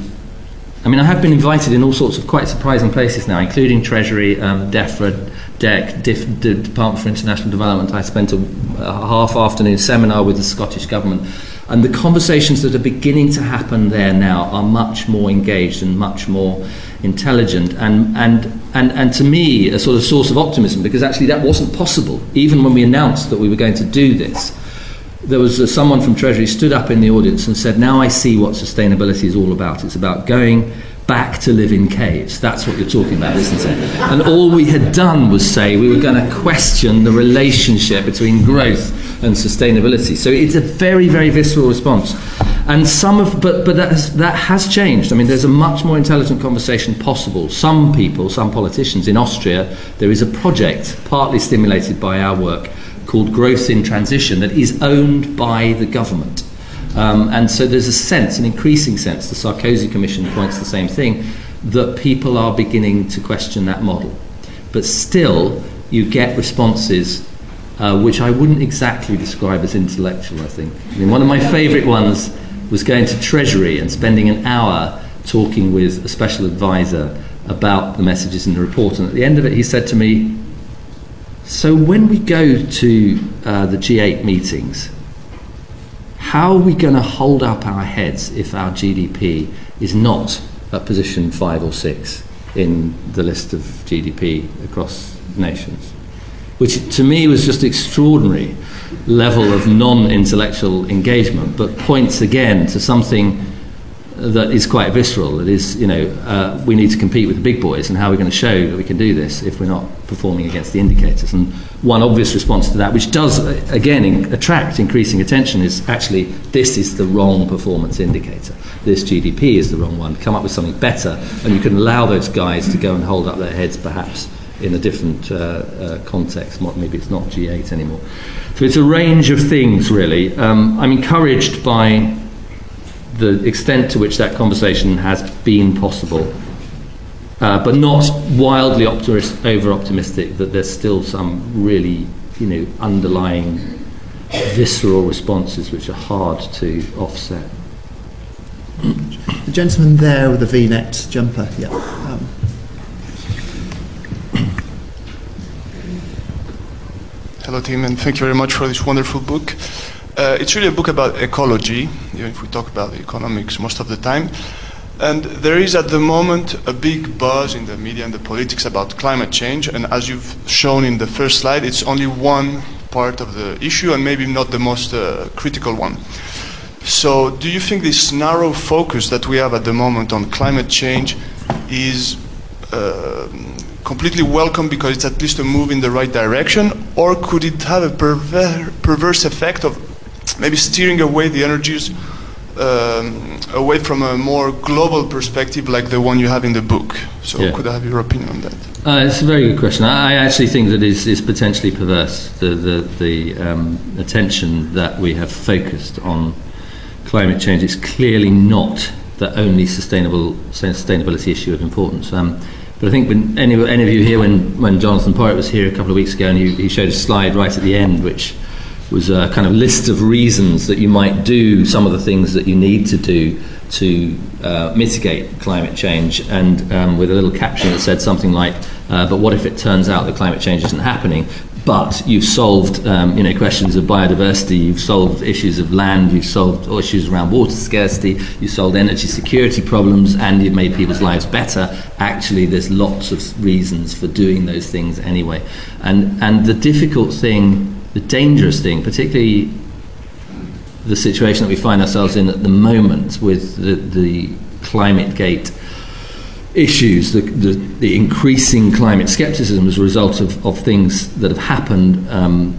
S2: I mean, I have been invited in all sorts of quite surprising places now, including Treasury, um, DEFRA, DECC, Dif- D- Department for International Development. I spent a, a half afternoon seminar with the Scottish Government and the conversations that are beginning to happen there now are much more engaged and much more intelligent and, and, and, and to me a sort of source of optimism because actually that wasn't possible even when we announced that we were going to do this. There was someone from Treasury stood up in the audience and said, Now I see what sustainability is all about. It's about going back to live in caves. That's what you're talking about, isn't it? And all we had done was say we were going to question the relationship between growth and sustainability. So it's a very, very visceral response. And some of, but, but that, has, that has changed. I mean, there's a much more intelligent conversation possible. Some people, some politicians in Austria, there is a project, partly stimulated by our work, called Growth in Transition, that is owned by the government. Um, and so there's a sense, an increasing sense, the Sarkozy Commission points the same thing, that people are beginning to question that model. But still, you get responses uh, which I wouldn't exactly describe as intellectual, I think. I mean, one of my favourite ones was going to Treasury and spending an hour talking with a special advisor about the messages in the report. And at the end of it, he said to me, So when we go to uh, the G8 meetings, how are we going to hold up our heads if our GDP is not at position five or six in the list of GDP across nations? Which to me was just extraordinary level of non intellectual engagement, but points again to something that is quite visceral. It is, you know, uh, we need to compete with the big boys, and how are we going to show that we can do this if we're not performing against the indicators? And one obvious response to that, which does, uh, again, in, attract increasing attention, is actually this is the wrong performance indicator. This GDP is the wrong one. Come up with something better, and you can allow those guys to go and hold up their heads perhaps in a different uh, uh, context. Maybe it's not G8 anymore. So it's a range of things, really. Um, I'm encouraged by the extent to which that conversation has been possible, uh, but not wildly optimist, over optimistic that there's still some really, you know, underlying visceral responses which are hard to offset.
S1: The gentleman there with the V-necked jumper, yeah. Um.
S7: Hello, Tim, and thank you very much for this wonderful book. Uh, it's really a book about ecology, even if we talk about economics most of the time. And there is at the moment a big buzz in the media and the politics about climate change. And as you've shown in the first slide, it's only one part of the issue and maybe not the most uh, critical one. So, do you think this narrow focus that we have at the moment on climate change is uh, completely welcome because it's at least a move in the right direction, or could it have a perver- perverse effect of maybe steering away the energies um, away from a more global perspective like the one you have in the book. So, yeah. could I have your opinion on that?
S2: Uh, it's a very good question. I actually think that is is potentially perverse. The the, the um, attention that we have focused on climate change is clearly not the only sustainable sustainability issue of importance. Um, but I think when any, any of you here, when, when Jonathan Porritt was here a couple of weeks ago, and he, he showed a slide right at the end, which was a kind of list of reasons that you might do some of the things that you need to do to uh, mitigate climate change, and um, with a little caption that said something like, uh, "But what if it turns out that climate change isn't happening?" But you've solved, um, you know, questions of biodiversity. You've solved issues of land. You've solved issues around water scarcity. You've solved energy security problems, and you've made people's lives better. Actually, there's lots of reasons for doing those things anyway. And and the difficult thing the dangerous thing, particularly the situation that we find ourselves in at the moment with the, the climate gate issues, the, the, the, increasing climate skepticism as a result of, of things that have happened um,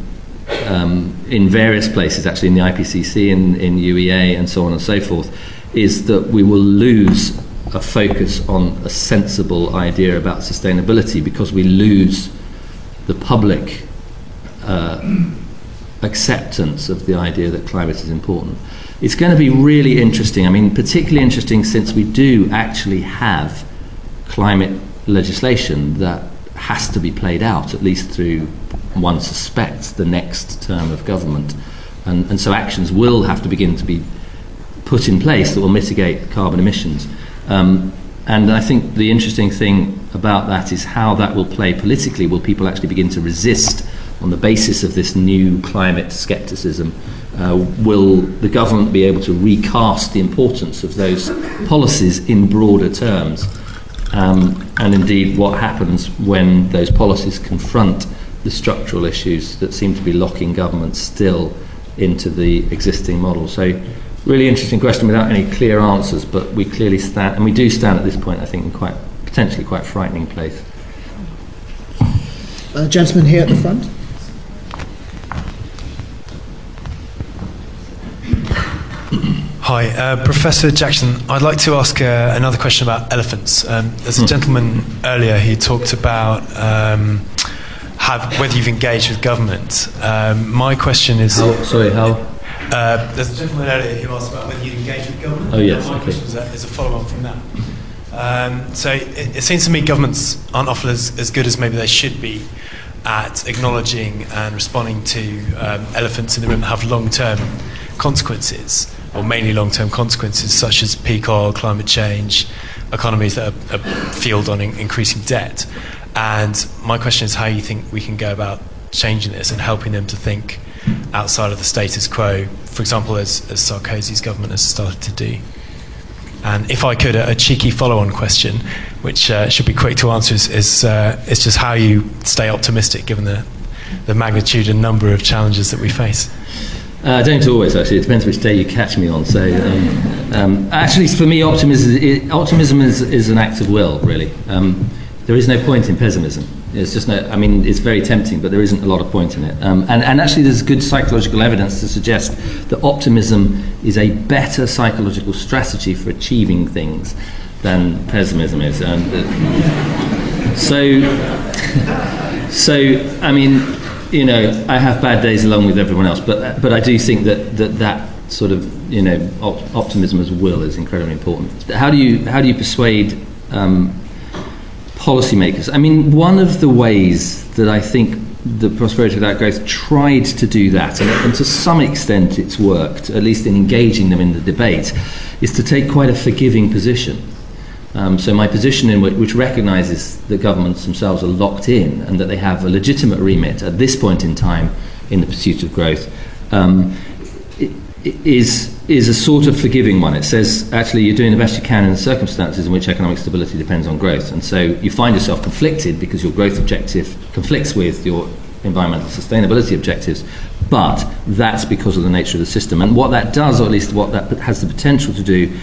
S2: um, in various places, actually in the IPCC, in, in UEA, and so on and so forth, is that we will lose a focus on a sensible idea about sustainability because we lose the public uh, acceptance of the idea that climate is important. It's going to be really interesting. I mean, particularly interesting since we do actually have climate legislation that has to be played out, at least through, one suspects, the next term of government. And, and so actions will have to begin to be put in place that will mitigate carbon emissions. Um, and I think the interesting thing about that is how that will play politically. Will people actually begin to resist on the basis of this new climate skepticism? Uh, will the government be able to recast the importance of those policies in broader terms? Um, and indeed, what happens when those policies confront the structural issues that seem to be locking governments still into the existing model? So, really interesting question without any clear answers, but we clearly stand, and we do stand at this point, I think, in quite potentially quite frightening place.
S1: Uh, gentleman here at the front.
S8: Hi, uh, Professor Jackson. I'd like to ask uh, another question about elephants. Um, there's a hmm. gentleman earlier he talked about um, have, whether you've engaged with government. Um, my question is.
S2: How, sorry, how?
S8: Uh, there's a gentleman earlier who asked about whether you engage with government.
S2: Oh, yes.
S8: My
S2: okay.
S8: question is a, is a follow on from that. Um, so it, it, seems to me governments aren't often as, as, good as maybe they should be at acknowledging and responding to um, elephants in the room that have long term consequences, or mainly long term consequences, such as peak oil, climate change, economies that are, are fueled on in, increasing debt. And my question is how you think we can go about changing this and helping them to think outside of the status quo, for example, as, as Sarkozy's government has started to do. And if I could, a, a cheeky follow-on question, which uh, should be quick to answer, is, is, uh, is just how you stay optimistic given the, the magnitude and number of challenges that we face.
S2: Uh, I don't always, actually. It depends which day you catch me on. So, um, um, actually, for me, optimism, is, optimism is, is an act of will, really. Um, there is no point in pessimism. It's just no, I mean, it's very tempting, but there isn't a lot of point in it. Um, and, and actually, there's good psychological evidence to suggest that optimism is a better psychological strategy for achieving things than pessimism is. Uh, so, so, I mean, you know, I have bad days along with everyone else, but, but I do think that that, that sort of, you know, op- optimism as will is incredibly important. How do you, how do you persuade um, policymakers. I mean, one of the ways that I think the Prosperity Without Growth tried to do that, and, and, to some extent it's worked, at least in engaging them in the debate, is to take quite a forgiving position. Um, so my position in which, which recognises that governments themselves are locked in and that they have a legitimate remit at this point in time in the pursuit of growth um, is is a sort of forgiving one. It says actually you're doing the best you can in the circumstances in which economic stability depends on growth, and so you find yourself conflicted because your growth objective conflicts with your environmental sustainability objectives, but that's because of the nature of the system. And what that does, or at least what that has the potential to do,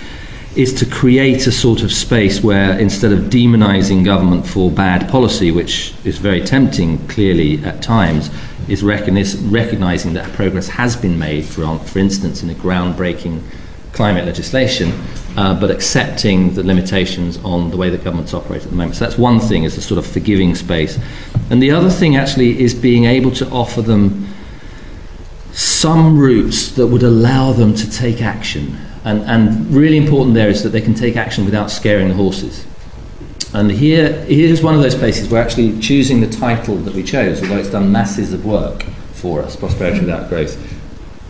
S2: is to create a sort of space where instead of demonizing government for bad policy, which is very tempting clearly at times, is recognizing that progress has been made, for, for instance, in the groundbreaking climate legislation, uh, but accepting the limitations on the way the governments operate at the moment. So that's one thing, is a sort of forgiving space. And the other thing actually is being able to offer them some routes that would allow them to take action. And, and really important there is that they can take action without scaring the horses. And here, here's one of those places where actually choosing the title that we chose, although it's done masses of work for us, Prosperity Without Growth,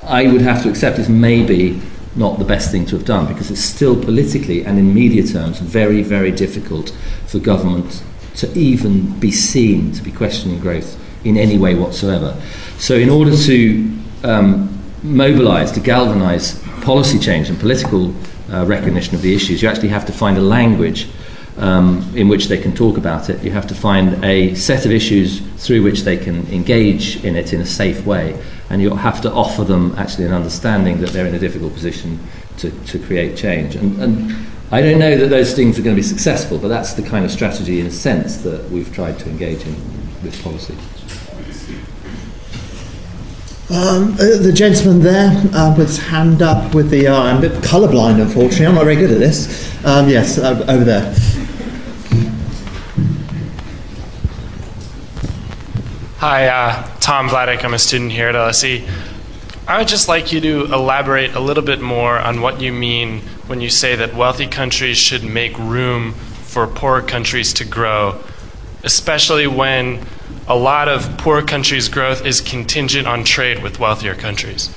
S2: I would have to accept is maybe not the best thing to have done because it's still politically and in media terms very, very difficult for government to even be seen to be questioning growth in any way whatsoever. So, in order to um, mobilize, to galvanize policy change and political uh, recognition of the issues, you actually have to find a language um, in which they can talk about it. You have to find a set of issues through which they can engage in it in a safe way. And you have to offer them actually an understanding that they're in a difficult position to, to create change. And, and I don't know that those things are going to be successful, but that's the kind of strategy, in a sense, that we've tried to engage in with policy.
S1: Um, uh, the gentleman there uh, with his hand up with the. Uh, I'm a bit colourblind, unfortunately. I'm not very good at this. Um, yes, uh, over there.
S9: Hi, uh, Tom Vladek. I'm a student here at LSE. I would just like you to elaborate a little bit more on what you mean when you say that wealthy countries should make room for poorer countries to grow, especially when a lot of poor countries' growth is contingent on trade with wealthier countries.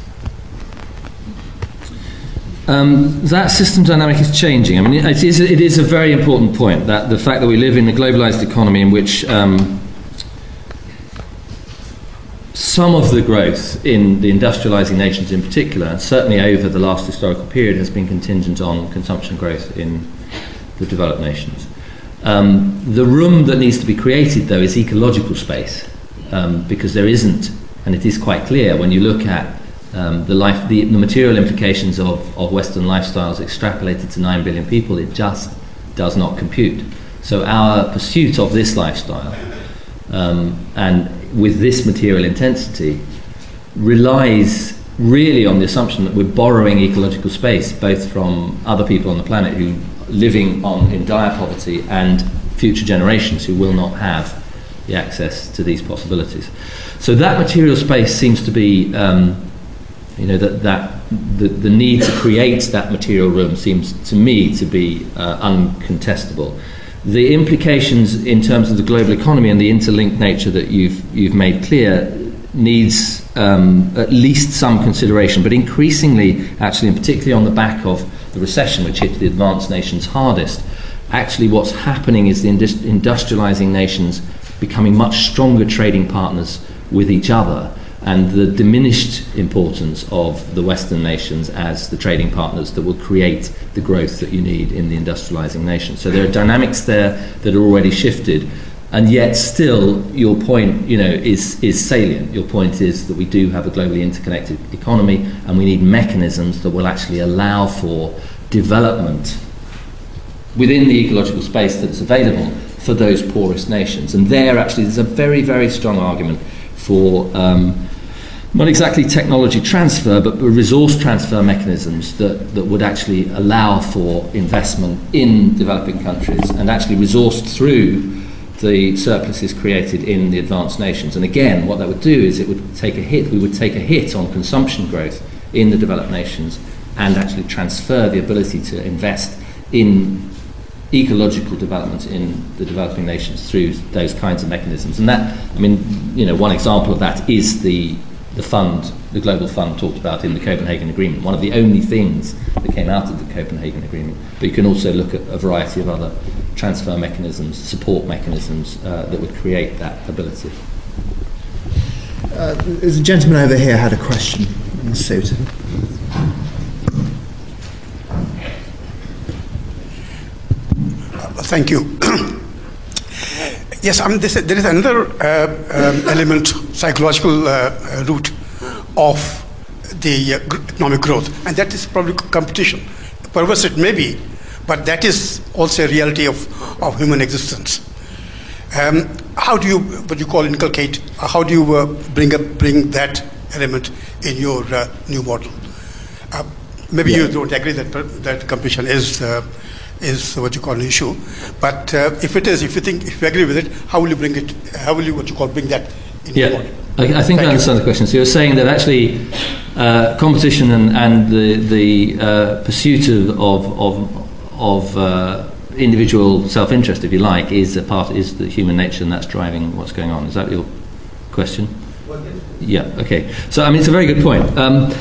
S2: Um, that system dynamic is changing. I mean, it is, it is a very important point that the fact that we live in a globalized economy in which um, some of the growth in the industrializing nations in particular, certainly over the last historical period, has been contingent on consumption growth in the developed nations. Um, the room that needs to be created, though, is ecological space, um, because there isn't, and it is quite clear when you look at um, the, life, the, the, material implications of, of Western lifestyles extrapolated to 9 billion people, it just does not compute. So, our pursuit of this lifestyle um, and with this material intensity relies really on the assumption that we're borrowing ecological space both from other people on the planet who living on in dire poverty and future generations who will not have the access to these possibilities. So that material space seems to be, um, you know, that, that the, the need to create that material room seems to me to be uh, uncontestable. The implications in terms of the global economy and the interlinked nature that you've, you've made clear needs um, at least some consideration, but increasingly, actually, and particularly on the back of the recession, which hit the advanced nations hardest, actually what's happening is the industrializing nations becoming much stronger trading partners with each other and the diminished importance of the Western nations as the trading partners that will create the growth that you need in the industrializing nations. So there are dynamics there that are already shifted, and yet still your point you know is is salient. Your point is that we do have a globally interconnected economy and we need mechanisms that will actually allow for development within the ecological space that's available for those poorest nations. And there actually there's a very very strong argument for um, not exactly technology transfer, but resource transfer mechanisms that, that would actually allow for investment in developing countries and actually resourced through the surpluses created in the advanced nations. And again, what that would do is it would take a hit, we would take a hit on consumption growth in the developed nations and actually transfer the ability to invest in ecological development in the developing nations through those kinds of mechanisms. And that, I mean, you know, one example of that is the the fund, the global fund talked about in the Copenhagen Agreement, one of the only things that came out of the Copenhagen Agreement. But you can also look at a variety of other transfer mechanisms, support mechanisms uh, that would create that ability.
S1: Uh, there's a gentleman over here had a question in the suit.
S10: Thank you. yes, I mean, this, there is another uh, um, element, psychological uh, root of the uh, economic growth, and that is probably competition. Perverse it may be, but that is also a reality of, of human existence. Um, how do you, what you call inculcate, uh, how do you uh, bring, up, bring that element in your uh, new model? Uh, maybe yeah. you don't agree that, that competition is, uh, is what you call an issue, but uh, if it is, if you think, if you agree with it, how will you bring it, how will you, what you call, bring that yeah.
S2: I, I think Thank I understand you. the question. So you're saying that actually uh, competition and, and the, the uh, pursuit of, of, of of uh, individual self-interest, if you like, is a part is the human nature, and that's driving what's going on. Is that your question? Yeah. Okay. So I mean, it's a very good point. Um,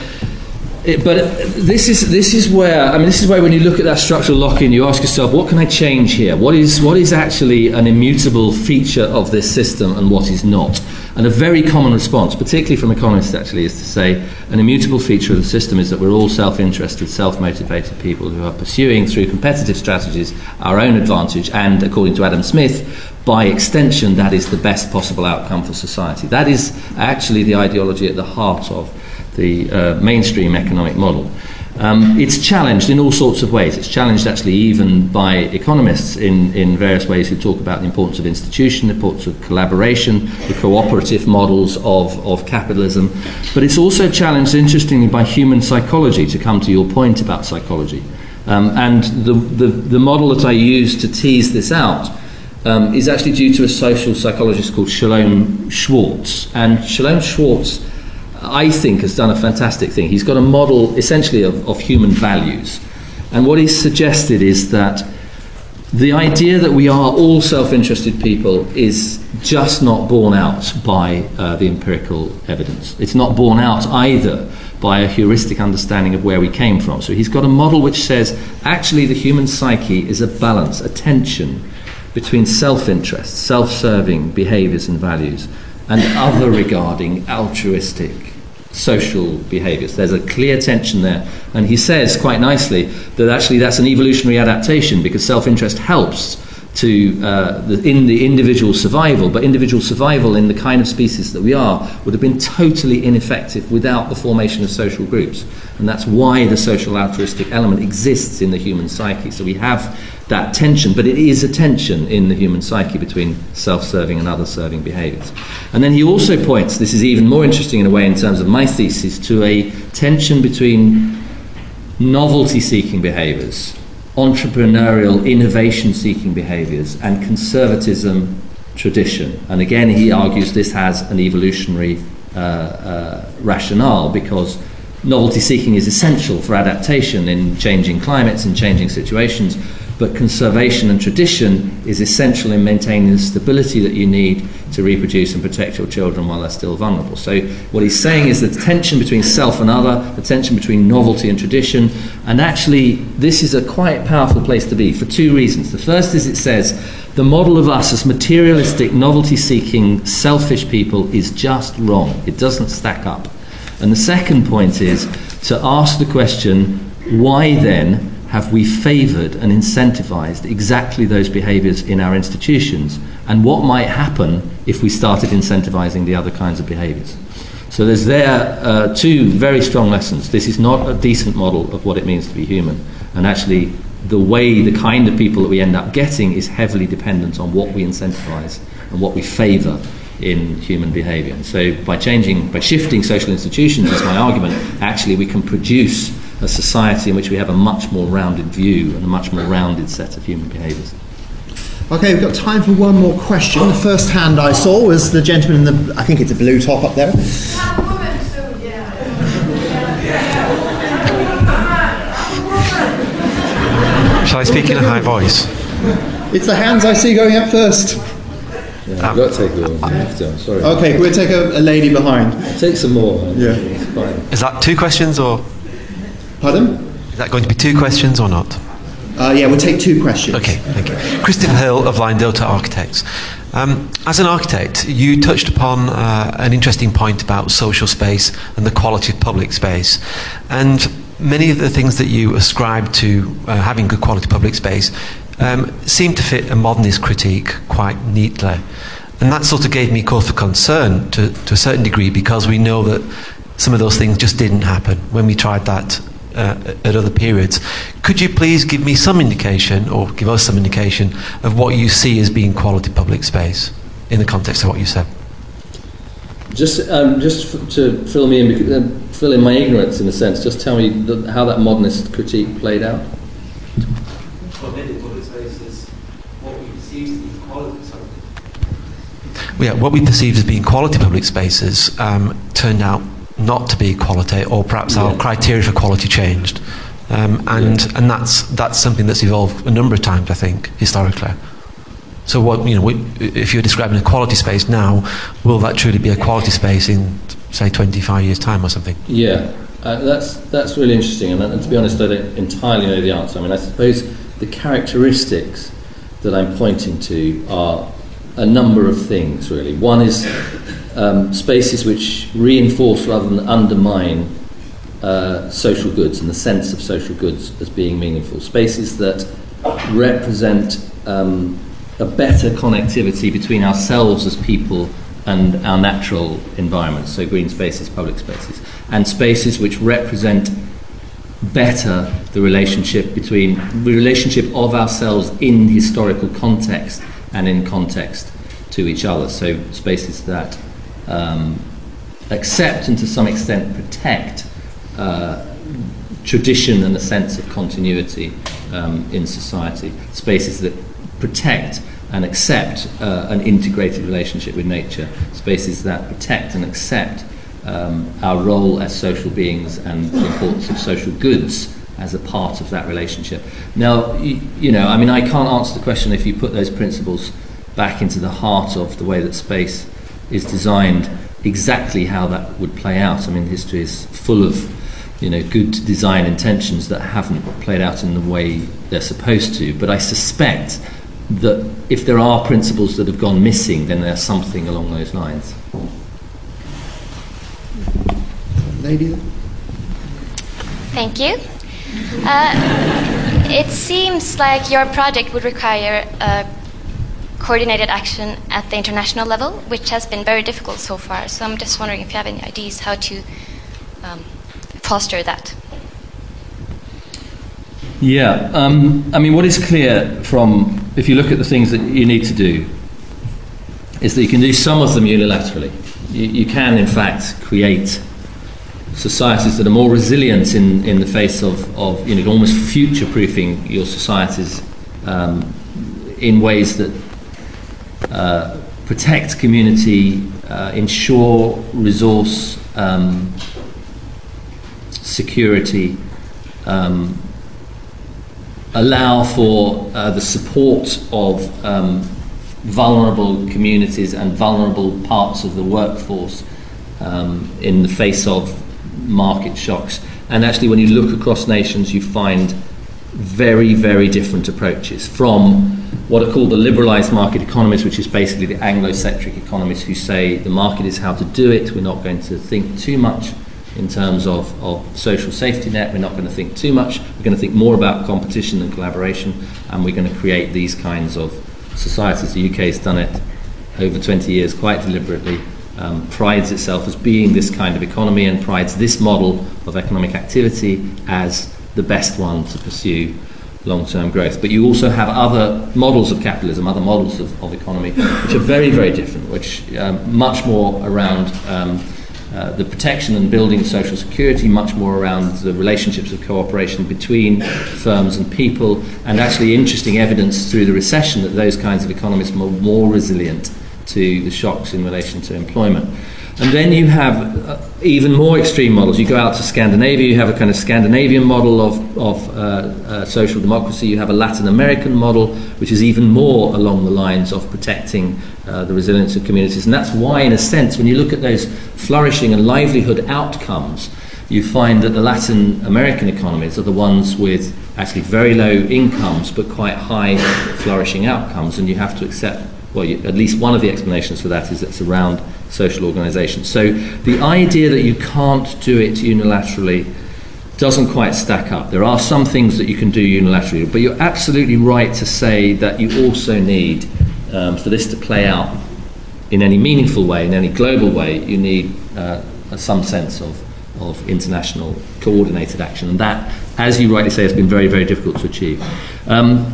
S2: it, but this is this is where I mean this is where when you look at that structural lock-in, you ask yourself, what can I change here? What is what is actually an immutable feature of this system, and what is not? And a very common response, particularly from economists, actually, is to say an immutable feature of the system is that we're all self-interested, self-motivated people who are pursuing through competitive strategies our own advantage, and according to Adam Smith, by extension, that is the best possible outcome for society. That is actually the ideology at the heart of the uh, mainstream economic model. Um, it's challenged in all sorts of ways. It's challenged actually even by economists in, in various ways who talk about the importance of institution, the importance of collaboration, the cooperative models of, of capitalism. But it's also challenged, interestingly, by human psychology, to come to your point about psychology. Um, and the, the, the model that I use to tease this out um, is actually due to a social psychologist called Shalom Schwartz. And Shalom Schwartz I think, has done a fantastic thing. He's got a model essentially of, of human values. And what he's suggested is that the idea that we are all self interested people is just not borne out by uh, the empirical evidence. It's not borne out either by a heuristic understanding of where we came from. So he's got a model which says actually the human psyche is a balance, a tension between self interest, self serving behaviors and values, and other regarding altruistic social behaviors. There's a clear tension there. And he says quite nicely that actually that's an evolutionary adaptation because self interest helps to uh, the, in the individual survival, but individual survival in the kind of species that we are would have been totally ineffective without the formation of social groups. And that's why the social altruistic element exists in the human psyche. So we have that tension, but it is a tension in the human psyche between self serving and other serving behaviors. And then he also points, this is even more interesting in a way in terms of my thesis, to a tension between novelty seeking behaviors, entrepreneurial, innovation seeking behaviors, and conservatism tradition. And again, he argues this has an evolutionary uh, uh, rationale because novelty seeking is essential for adaptation in changing climates and changing situations but conservation and tradition is essential in maintaining the stability that you need to reproduce and protect your children while they're still vulnerable. So, what he's saying is the tension between self and other, the tension between novelty and tradition, and actually, this is a quite powerful place to be for two reasons. The first is it says the model of us as materialistic, novelty seeking, selfish people is just wrong, it doesn't stack up. And the second point is to ask the question why then have we favoured and incentivised exactly those behaviours in our institutions? And what might happen if we started incentivising the other kinds of behaviours? So there's there uh, two very strong lessons. This is not a decent model of what it means to be human. And actually, the way, the kind of people that we end up getting is heavily dependent on what we incentivise and what we favour in human behaviour. And so by changing, by shifting social institutions, is my argument, actually we can produce a society in which we have a much more rounded view and a much more rounded set of human behaviours.
S1: Okay, we've got time for one more question. The first hand I saw was the gentleman in the, I think it's a blue top up there.
S11: Shall I speak in a high voice?
S1: It's the hands I see going up first.
S2: Yeah, I've got to take a little. I'm sorry.
S1: Okay, we'll take a, a lady behind.
S2: Take some more.
S1: Yeah.
S11: Is that two questions or?
S1: Pardon?
S11: Is that going to be two questions or not?
S1: Uh, yeah, we'll take two questions.
S11: Okay, thank you. Christopher Hill of Lyndota Architects. Um, as an architect, you touched upon uh, an interesting point about social space and the quality of public space. And many of the things that you ascribe to uh, having good quality public space um, seem to fit a modernist critique quite neatly. And that sort of gave me cause for concern to, to a certain degree because we know that some of those things just didn't happen when we tried that uh, at other periods. Could you please give me some indication, or give us some indication, of what you see as being quality public space in the context of what you said?
S2: Just, um, just f- to fill me in, uh, fill in my ignorance in a sense. Just tell me the, how that modernist critique played out.
S11: Yeah, what we perceived as being quality public spaces um, turned out not to be quality, or perhaps yeah. our criteria for quality changed. Um, and yeah. and that's that's something that's evolved a number of times, I think, historically. So what you know, if you're describing a quality space now, will that truly be a quality space in say 25 years' time or something?
S2: Yeah, uh, that's that's really interesting. And, and to be honest, I don't entirely know the answer. I mean, I suppose the characteristics that I'm pointing to are a number of things. Really, one is um, spaces which reinforce rather than undermine uh, social goods and the sense of social goods as being meaningful. Spaces that represent um, a better connectivity between ourselves as people and our natural environments, so green spaces, public spaces, and spaces which represent better the relationship between the relationship of ourselves in historical context and in context to each other. So spaces that um, accept and to some extent protect uh, tradition and a sense of continuity um, in society. Spaces that protect and accept uh, an integrated relationship with nature. Spaces that protect and accept um, our role as social beings and the importance of social goods as a part of that relationship. Now, you, you know, I mean, I can't answer the question if you put those principles back into the heart of the way that space is designed, exactly how that would play out. I mean, history is full of you know good design intentions that haven't played out in the way they're supposed to. But I suspect that if there are principles that have gone missing, then there's something along those lines.
S1: Lady.
S12: Thank you. Uh, it seems like your project would require a coordinated action at the international level, which has been very difficult so far. So I'm just wondering if you have any ideas how to um, foster that.
S2: Yeah, um, I mean, what is clear from if you look at the things that you need to do is that you can do some of them unilaterally. You, you can, in fact, create societies that are more resilient in, in the face of, of you know, almost future proofing your societies um, in ways that uh, protect community, uh, ensure resource um, security, um, allow for uh, the support of um, vulnerable communities and vulnerable parts of the workforce um, in the face of market shocks. And actually, when you look across nations, you find very, very different approaches from what are called the liberalized market economies, which is basically the Anglo-centric economists who say the market is how to do it. We're not going to think too much in terms of, of social safety net. We're not going to think too much. We're going to think more about competition and collaboration, and we're going to create these kinds of societies. The UK has done it over 20 years quite deliberately um, prides itself as being this kind of economy and prides this model of economic activity as the best one to pursue long term growth. But you also have other models of capitalism, other models of, of economy, which are very, very different, which um, much more around. Um, uh, the protection and building of social security, much more around the relationships of cooperation between firms and people, and actually interesting evidence through the recession that those kinds of economies were more resilient to the shocks in relation to employment. And then you have uh, even more extreme models. You go out to Scandinavia, you have a kind of Scandinavian model of, of uh, uh, social democracy, you have a Latin American model, which is even more along the lines of protecting uh, the resilience of communities. And that's why, in a sense, when you look at those flourishing and livelihood outcomes, you find that the Latin American economies are the ones with actually very low incomes but quite high flourishing outcomes, and you have to accept well, at least one of the explanations for that is it's around social organisation. So the idea that you can't do it unilaterally doesn't quite stack up. There are some things that you can do unilaterally, but you're absolutely right to say that you also need, um, for this to play out in any meaningful way, in any global way, you need uh, some sense of, of international coordinated action. And that, as you rightly say, has been very, very difficult to achieve. Um,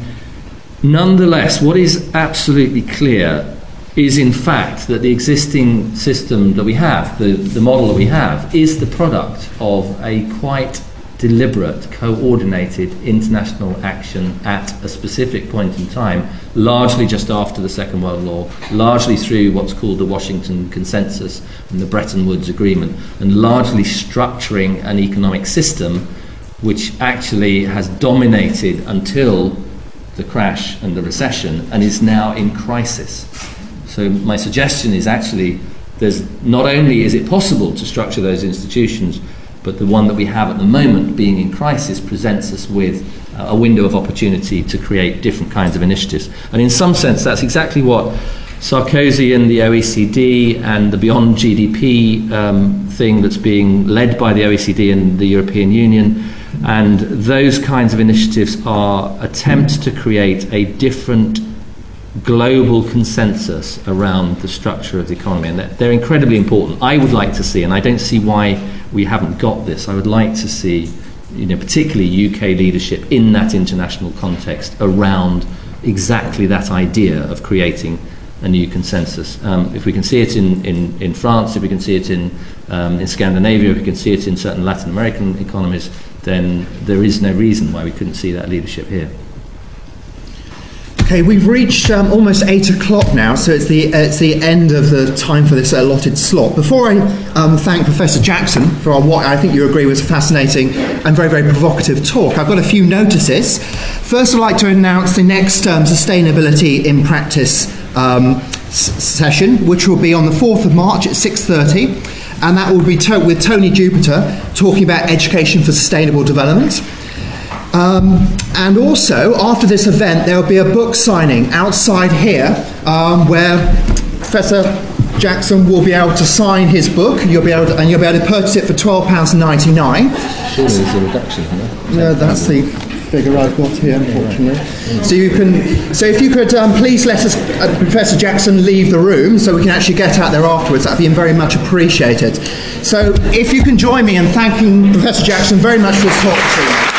S2: Nonetheless, what is absolutely clear is in fact that the existing system that we have, the, the model that we have, is the product of a quite deliberate, coordinated international action at a specific point in time, largely just after the Second World War, largely through what's called the Washington Consensus and the Bretton Woods Agreement, and largely structuring an economic system which actually has dominated until the crash and the recession and is now in crisis. So my suggestion is actually there's not only is it possible to structure those institutions, but the one that we have at the moment being in crisis presents us with a window of opportunity to create different kinds of initiatives. And in some sense, that's exactly what Sarkozy and the OECD and the Beyond GDP um, thing that's being led by the OECD and the European Union and those kinds of initiatives are attempts to create a different global consensus around the structure of the economy. And they're, they're incredibly important. I would like to see, and I don't see why we haven't got this, I would like to see you know, particularly UK leadership in that international context around exactly that idea of creating a new consensus. Um, if we can see it in, in, in France, if we can see it in, um, in Scandinavia, if we can see it in certain Latin American economies, then there is no reason why we couldn't see that leadership here.
S1: Okay, we've reached um, almost eight o'clock now, so it's the, uh, it's the end of the time for this allotted slot. Before I um, thank Professor Jackson for what I think you agree was a fascinating and very, very provocative talk, I've got a few notices. First, I'd like to announce the next um, Sustainability in Practice um, s- session, which will be on the 4th of March at 6.30, and that will be to- with Tony Juniper talking about education for sustainable development. Um, and also, after this event, there will be a book signing outside here um, where Professor Jackson will be able to sign his book. You'll be able to, and you'll be able to purchase it for £12.99.
S2: Surely there's a reduction here.
S1: No, that's the figure I've got here, unfortunately. So you can, so if you could um, please let us, uh, Professor Jackson, leave the room so we can actually get out there afterwards. That'd be very much appreciated. So if you can join me in thanking Professor Jackson very much for his talk.